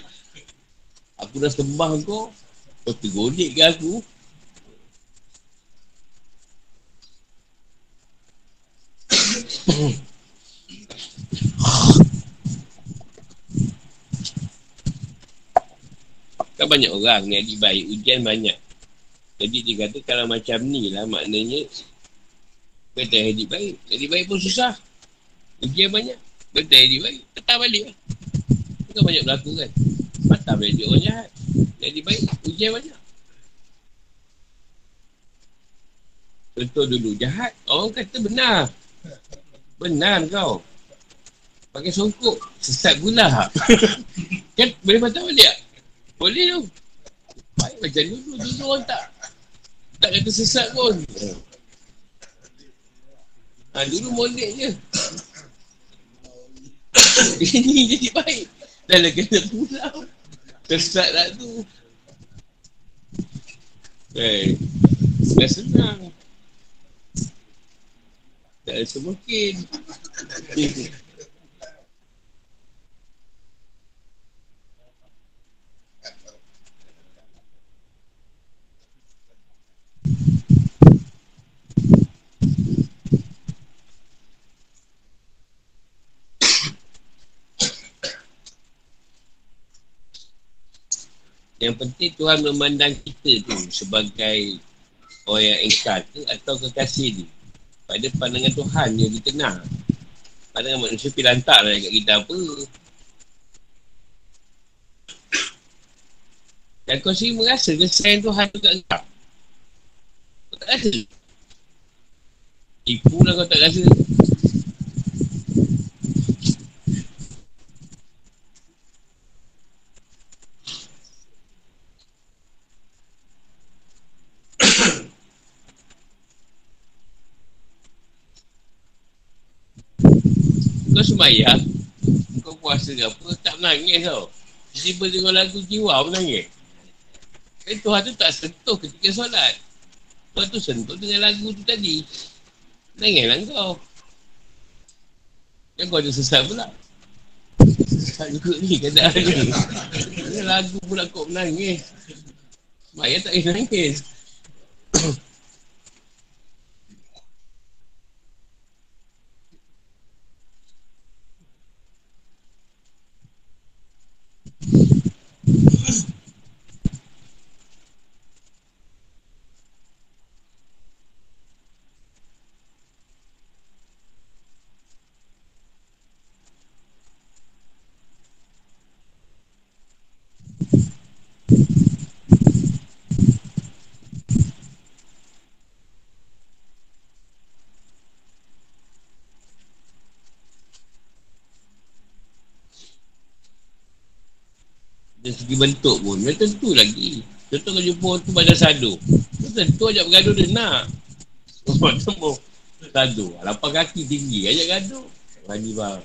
aku dah sembah kau. Kau tergodik ke aku? kan banyak orang yang baik ujian banyak. Jadi dia kata kalau macam ni lah maknanya Betul hidup baik. Jadi baik pun susah. Ujian banyak. Betul hidup baik. Tetap balik lah. Bukan banyak berlaku kan. Patah balik dia orang jahat. Jadi baik. Ujian banyak. Contoh dulu jahat. Orang kata benar. Benar kau. Pakai songkok. Sesat gula. kan boleh patah balik tak? Boleh tu. Baik macam dulu. Dulu orang tak. Tak kata sesat pun. Ha, dulu molek je. Ini jadi baik. Dah lah kena pulau. Kesat lah tu. Eh, dah senang. Tak ada semungkin. Yang penting Tuhan memandang kita tu sebagai orang yang engkar ke atau kekasih ni. Pada pandangan Tuhan yang kita nak. Pandangan manusia lantak lah kat kita apa. Dan kau sendiri merasa kesayangan Tuhan tu kat. Kau tak rasa. Tipu lah kau tak rasa. kau sembahyang Kau puasa ke apa Tak menangis tau. Tiba-tiba tengok lagu jiwa menangis? Eh Tuhan tu tak sentuh ketika solat. Tuhan tu sentuh dengan lagu tu tadi. Nangis lah kau. Yang kau ada sesat pula. Sesat juga ni keadaan ni Lagu pula kau menangis. Maya tak boleh nangis Dari segi bentuk pun. Dia tentu lagi. Contoh kau jumpa tu badan sadu. Tu tentu ajak bergaduh dia nak. Oh, temu. Sadu. Lapan kaki tinggi. Ajak gaduh. Bani bang.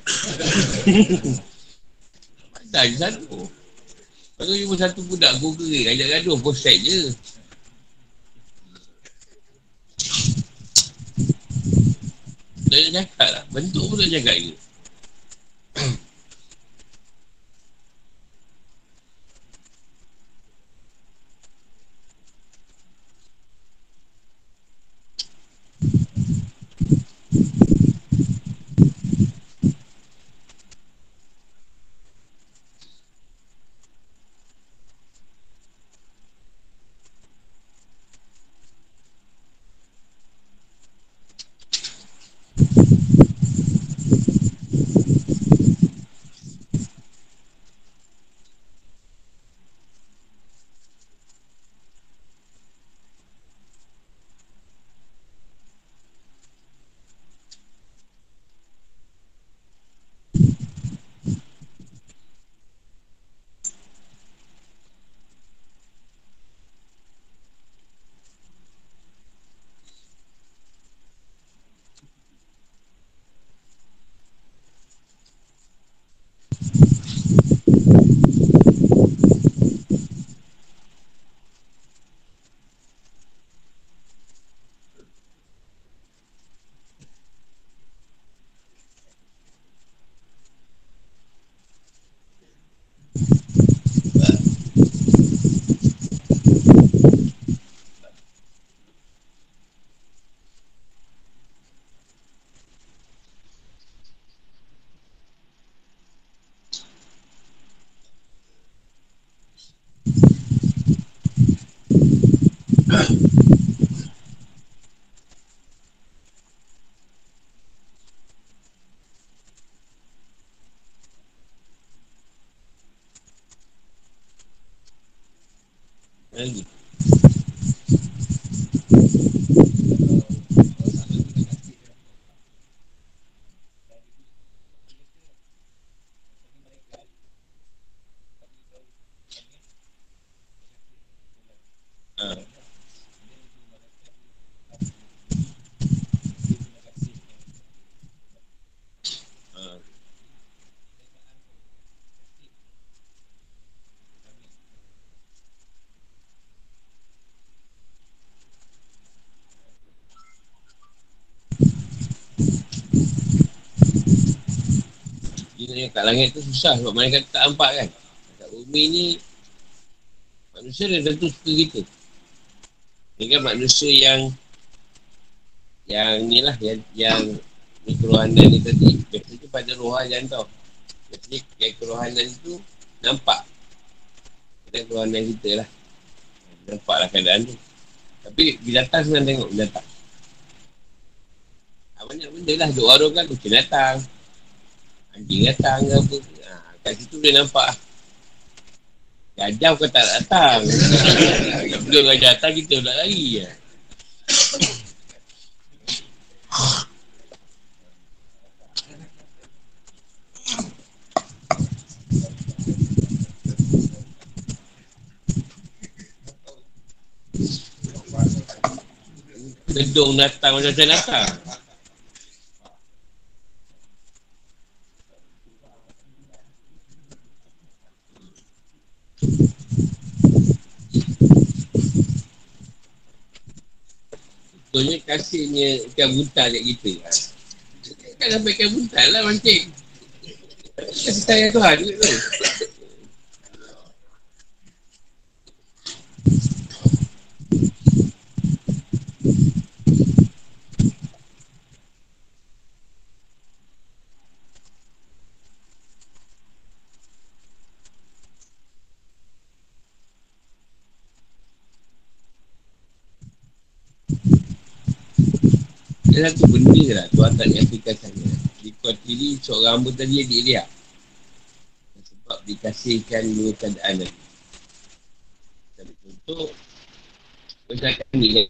Badan je sadu. Kalau jumpa satu budak Google ajak gaduh. Post je. Dah cakap lah. Bentuk pun dah cakap je. Dia kat langit tu susah sebab mereka tak nampak kan. Kat bumi ni manusia dia tentu suka kita. Kan manusia yang yang ni lah yang, yang ni kerohanan ni tadi. Biasanya pada rohan tau. Biasanya yang kerohanan tu nampak. Kita kerohanan kita lah. Nampak lah keadaan tu. Tapi binatang senang tengok binatang. Banyak benda lah. Duk warung kan kucing datang. Anjing datang ke apa. Ha, Kat situ dia nampak. Gajah kau tak datang. Belum gajah datang kita nak lari je Gedung datang macam-macam datang kasihnya ikan buntal kat kita. Kan sampai ikan buntal lah mancing. Kasih sayang Tuhan juga tu. Ada satu benda lah Tuhan tak nyatakan sana Dikuat diri seorang hamba tadi adik dia Sebab dikasihkan dua keadaan lagi Tapi contoh Masyarakat ni kan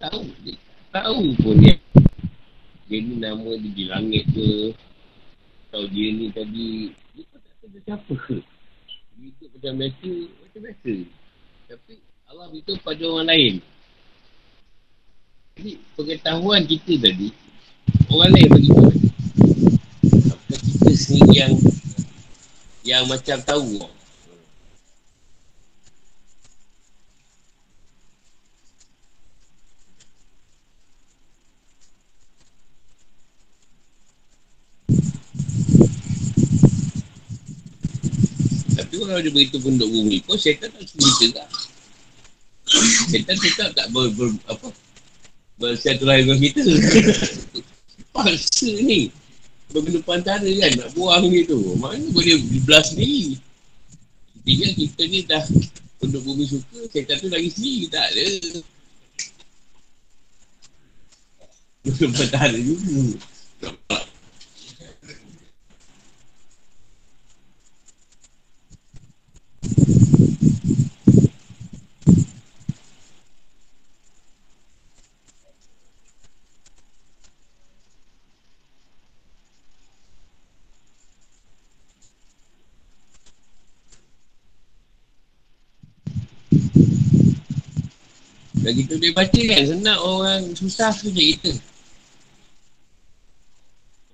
Tak tahu Dia tak tahu pun dia. Dia ni nama dia di langit ke? Atau dia ni tadi Dia pun tak tahu siapa ke? Hidup macam biasa, macam biasa. Tapi Allah beritahu pada orang lain. Jadi pengetahuan kita tadi, orang lain bagi tahu. Apa kita sendiri yang yang macam tahu. Tapi kalau dia beritahu penduduk bumi pun, syaitan tak kita tak. Syaitan tetap tak ber, ber apa, bersiaturahim dengan kita. Paksa ni. Bergelupan antara kan, nak buang gitu. Mana boleh belah sendiri. Tinggal kita ni dah penduduk bumi suka, syaitan tu lagi sendiri. Tak ada. Bergelupan antara juga. Dan kita boleh baca kan? Senang orang susah tu je kita.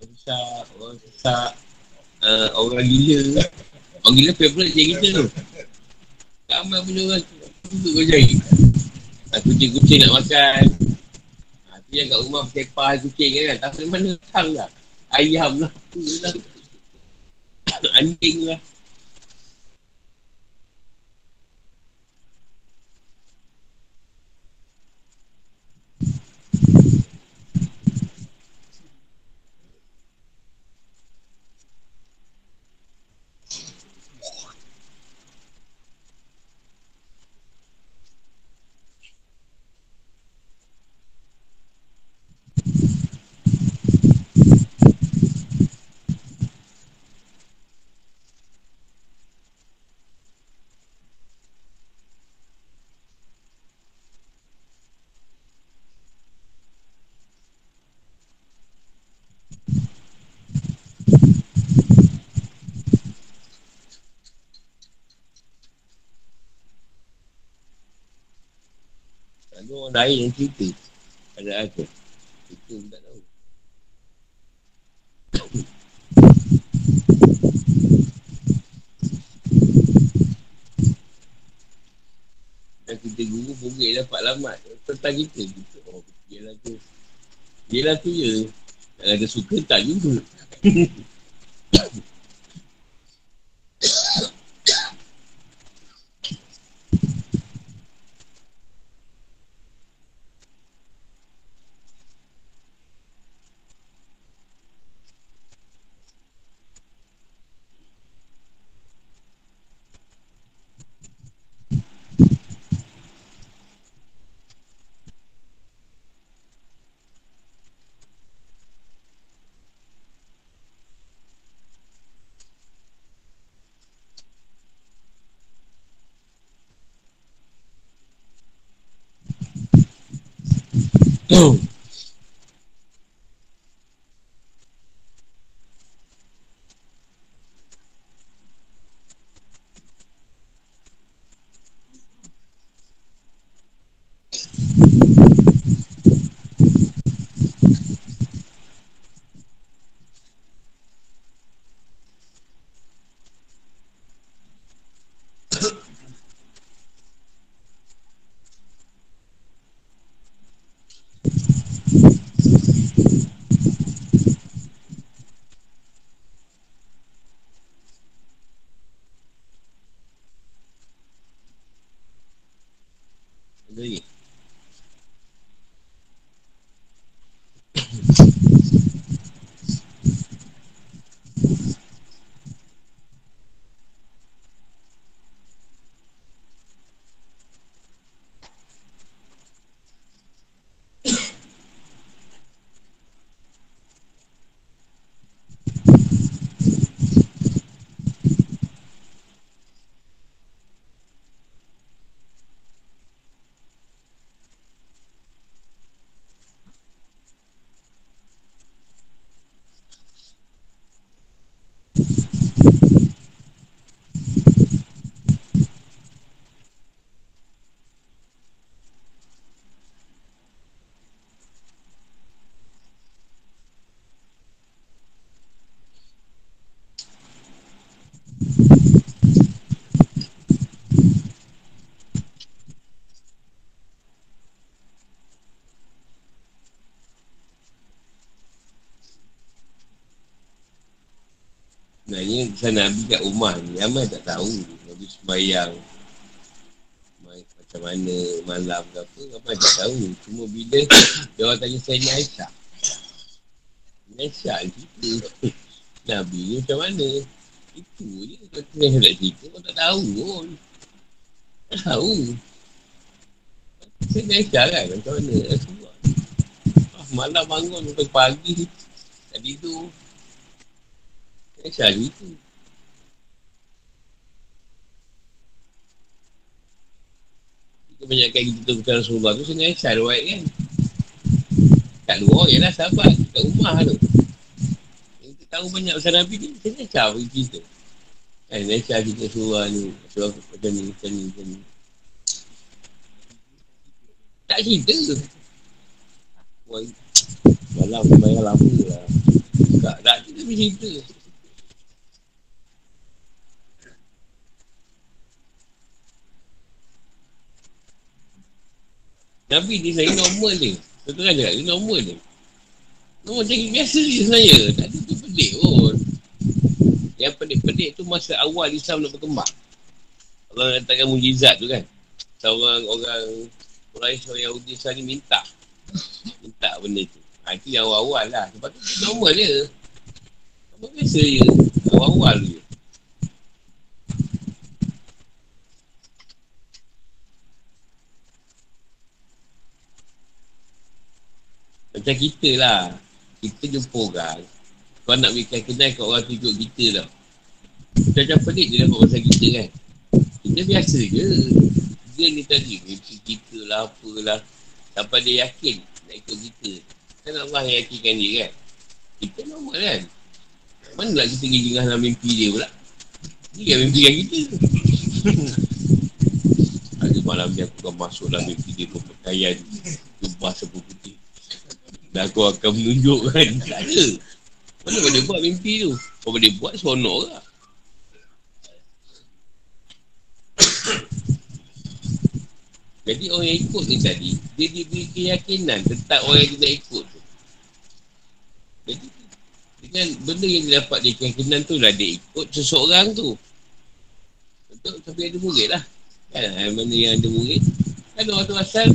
Orang susah Orang susah uh, Orang gila Orang gila favorite je kita tu. Ramai punya orang Duduk kau cari. Kucing-kucing nak makan. Uh, Tu yang kat rumah Sepah kucing kan? Tak mana Tang lah. Ayam lah. Anjing lah Lain yang cerita Ada aku. Kita pun tak tahu. Dan kita guru boleh dapat lamat. Tentang kita. Kita Oh dia lah tu. Dia lah tu je. Kalau ada suka tak juga oh Sebenarnya kisah Nabi kat rumah ni. Ramai tak tahu. Nabi sembahyang Macam mana Malam ke apa Ramai tak tahu. Cuma bila Dia orang tanya saya ni Aisyah. Aisyah cerita Nabi ni macam mana? Itu je. Kalau saya tak cerita Kau tak tahu pun. Tak tahu. Saya ni Aisyah kan? Macam mana? Ah, Malam bangun pagi Tadi tu Aisyah itu. Kebanyakan kita tahu kepada Rasulullah tu Sini Aisyah ruat kan. Kat luar je lah sahabat Kat rumah tu. Kita tahu banyak pasal Nabi ni Sini Aisyah bagi cerita Kan Aisyah cerita Rasulullah ni Rasulullah macam ni Macam ni Macam ni. Tak cerita. Malam bayar lama lah. Tak, tak cerita cerita Nabi ni saya normal je. Betul kan cakap? Dia normal je. Normal macam biasa je sebenarnya. Tak ada tu pelik pun. Yang pelik-pelik tu masa awal Islam nak berkembang. Allah datangkan mujizat tu kan. Seorang orang Quraisy orang Yahudi sekarang ni minta. Minta benda tu. Ha, itu yang awal-awal lah. Sebab tu normal je. Normal biasa je. Awal-awal je. Macam kita lah. Kita jumpa orang. Kau nak berikan kenal kat orang tunjuk kita tau. Macam pelik dia dapat pasal kita kan. Kita biasa je. Dia ni tadi. Mimpi kita lah apalah. Sampai dia yakin nak ikut kita. Kan Allah yang yakinkan dia kan. Kita normal kan. Mana lah kita pergi jengah dalam mimpi dia pula. Dia yang mimpi kita. Ada malam dia aku akan masuk dalam mimpi dia berpakaian. Jumpa sepuluh putih. Dan aku akan menunjukkan Tak ada. Mana boleh buat mimpi tu? Kau boleh buat seronok lah Jadi orang yang ikut ni tadi Dia diberi keyakinan Tentang orang yang nak ikut tu. Jadi Dengan benda yang dia dapat dia keyakinan tu lah Dia ikut seseorang tu. Untuk sampai ada murid lah. Kan? Mana yang ada murid. Kan orang tu asal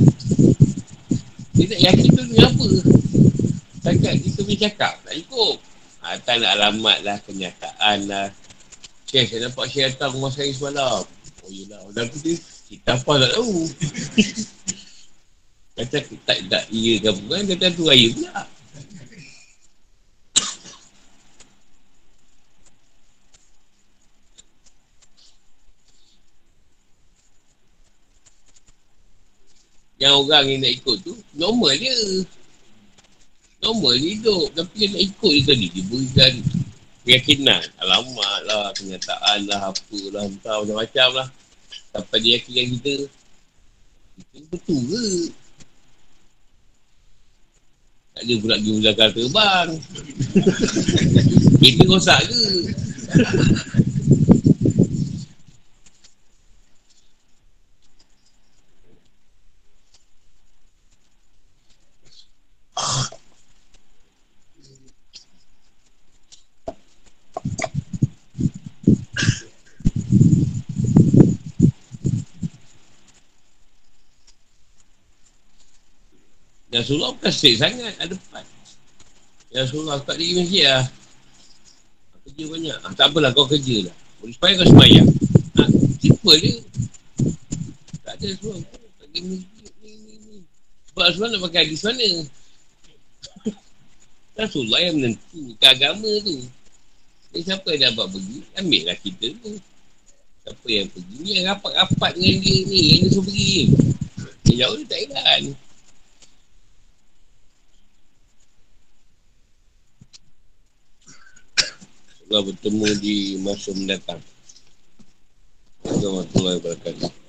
Dia tak yakin tu ni apa Cakap kita boleh cakap Tak ikut ha, Tak nak alamat lah Kenyataan lah. Syekh saya nampak Syekh datang rumah saya semalam. Oh yelah Orang tu dia Kita apa tak tahu. Kata tak tak ke apa kan? Kata tu raya pula. Yang orang yang nak ikut tu Normal dia normal hidup. Tapi dia nak ikut dia tadi dia berikan keyakinan. Alamat lah kenyataan lah apa lah entah macam-macam lah. Sampai dia yakinkan kita kita betul ke? Tak ada pula pergi belakang terbang kereta rosak ke? Ya Rasulullah bukan straight sangat ada depan. Ya Rasulullah tak pergi masjid lah. Kerja banyak. Ah, tak apalah kau kerja lah. Boleh supaya kau semayang. Ha, simple je. Tak ada Rasulullah. Tak pergi masjid ni, ni, ni. Sebab Rasulullah nak pakai hadis mana? Rasulullah yang menentukan agama tu. Jadi siapa yang dapat pergi, ambil lah kita tu. Siapa yang pergi, ni yang rapat-rapat dengan dia ni, yang dia suruh pergi. Yang jauh dia tak heran. Bertemu di masa mendatang. Assalamualaikum warahmatullahi wabarakatuh.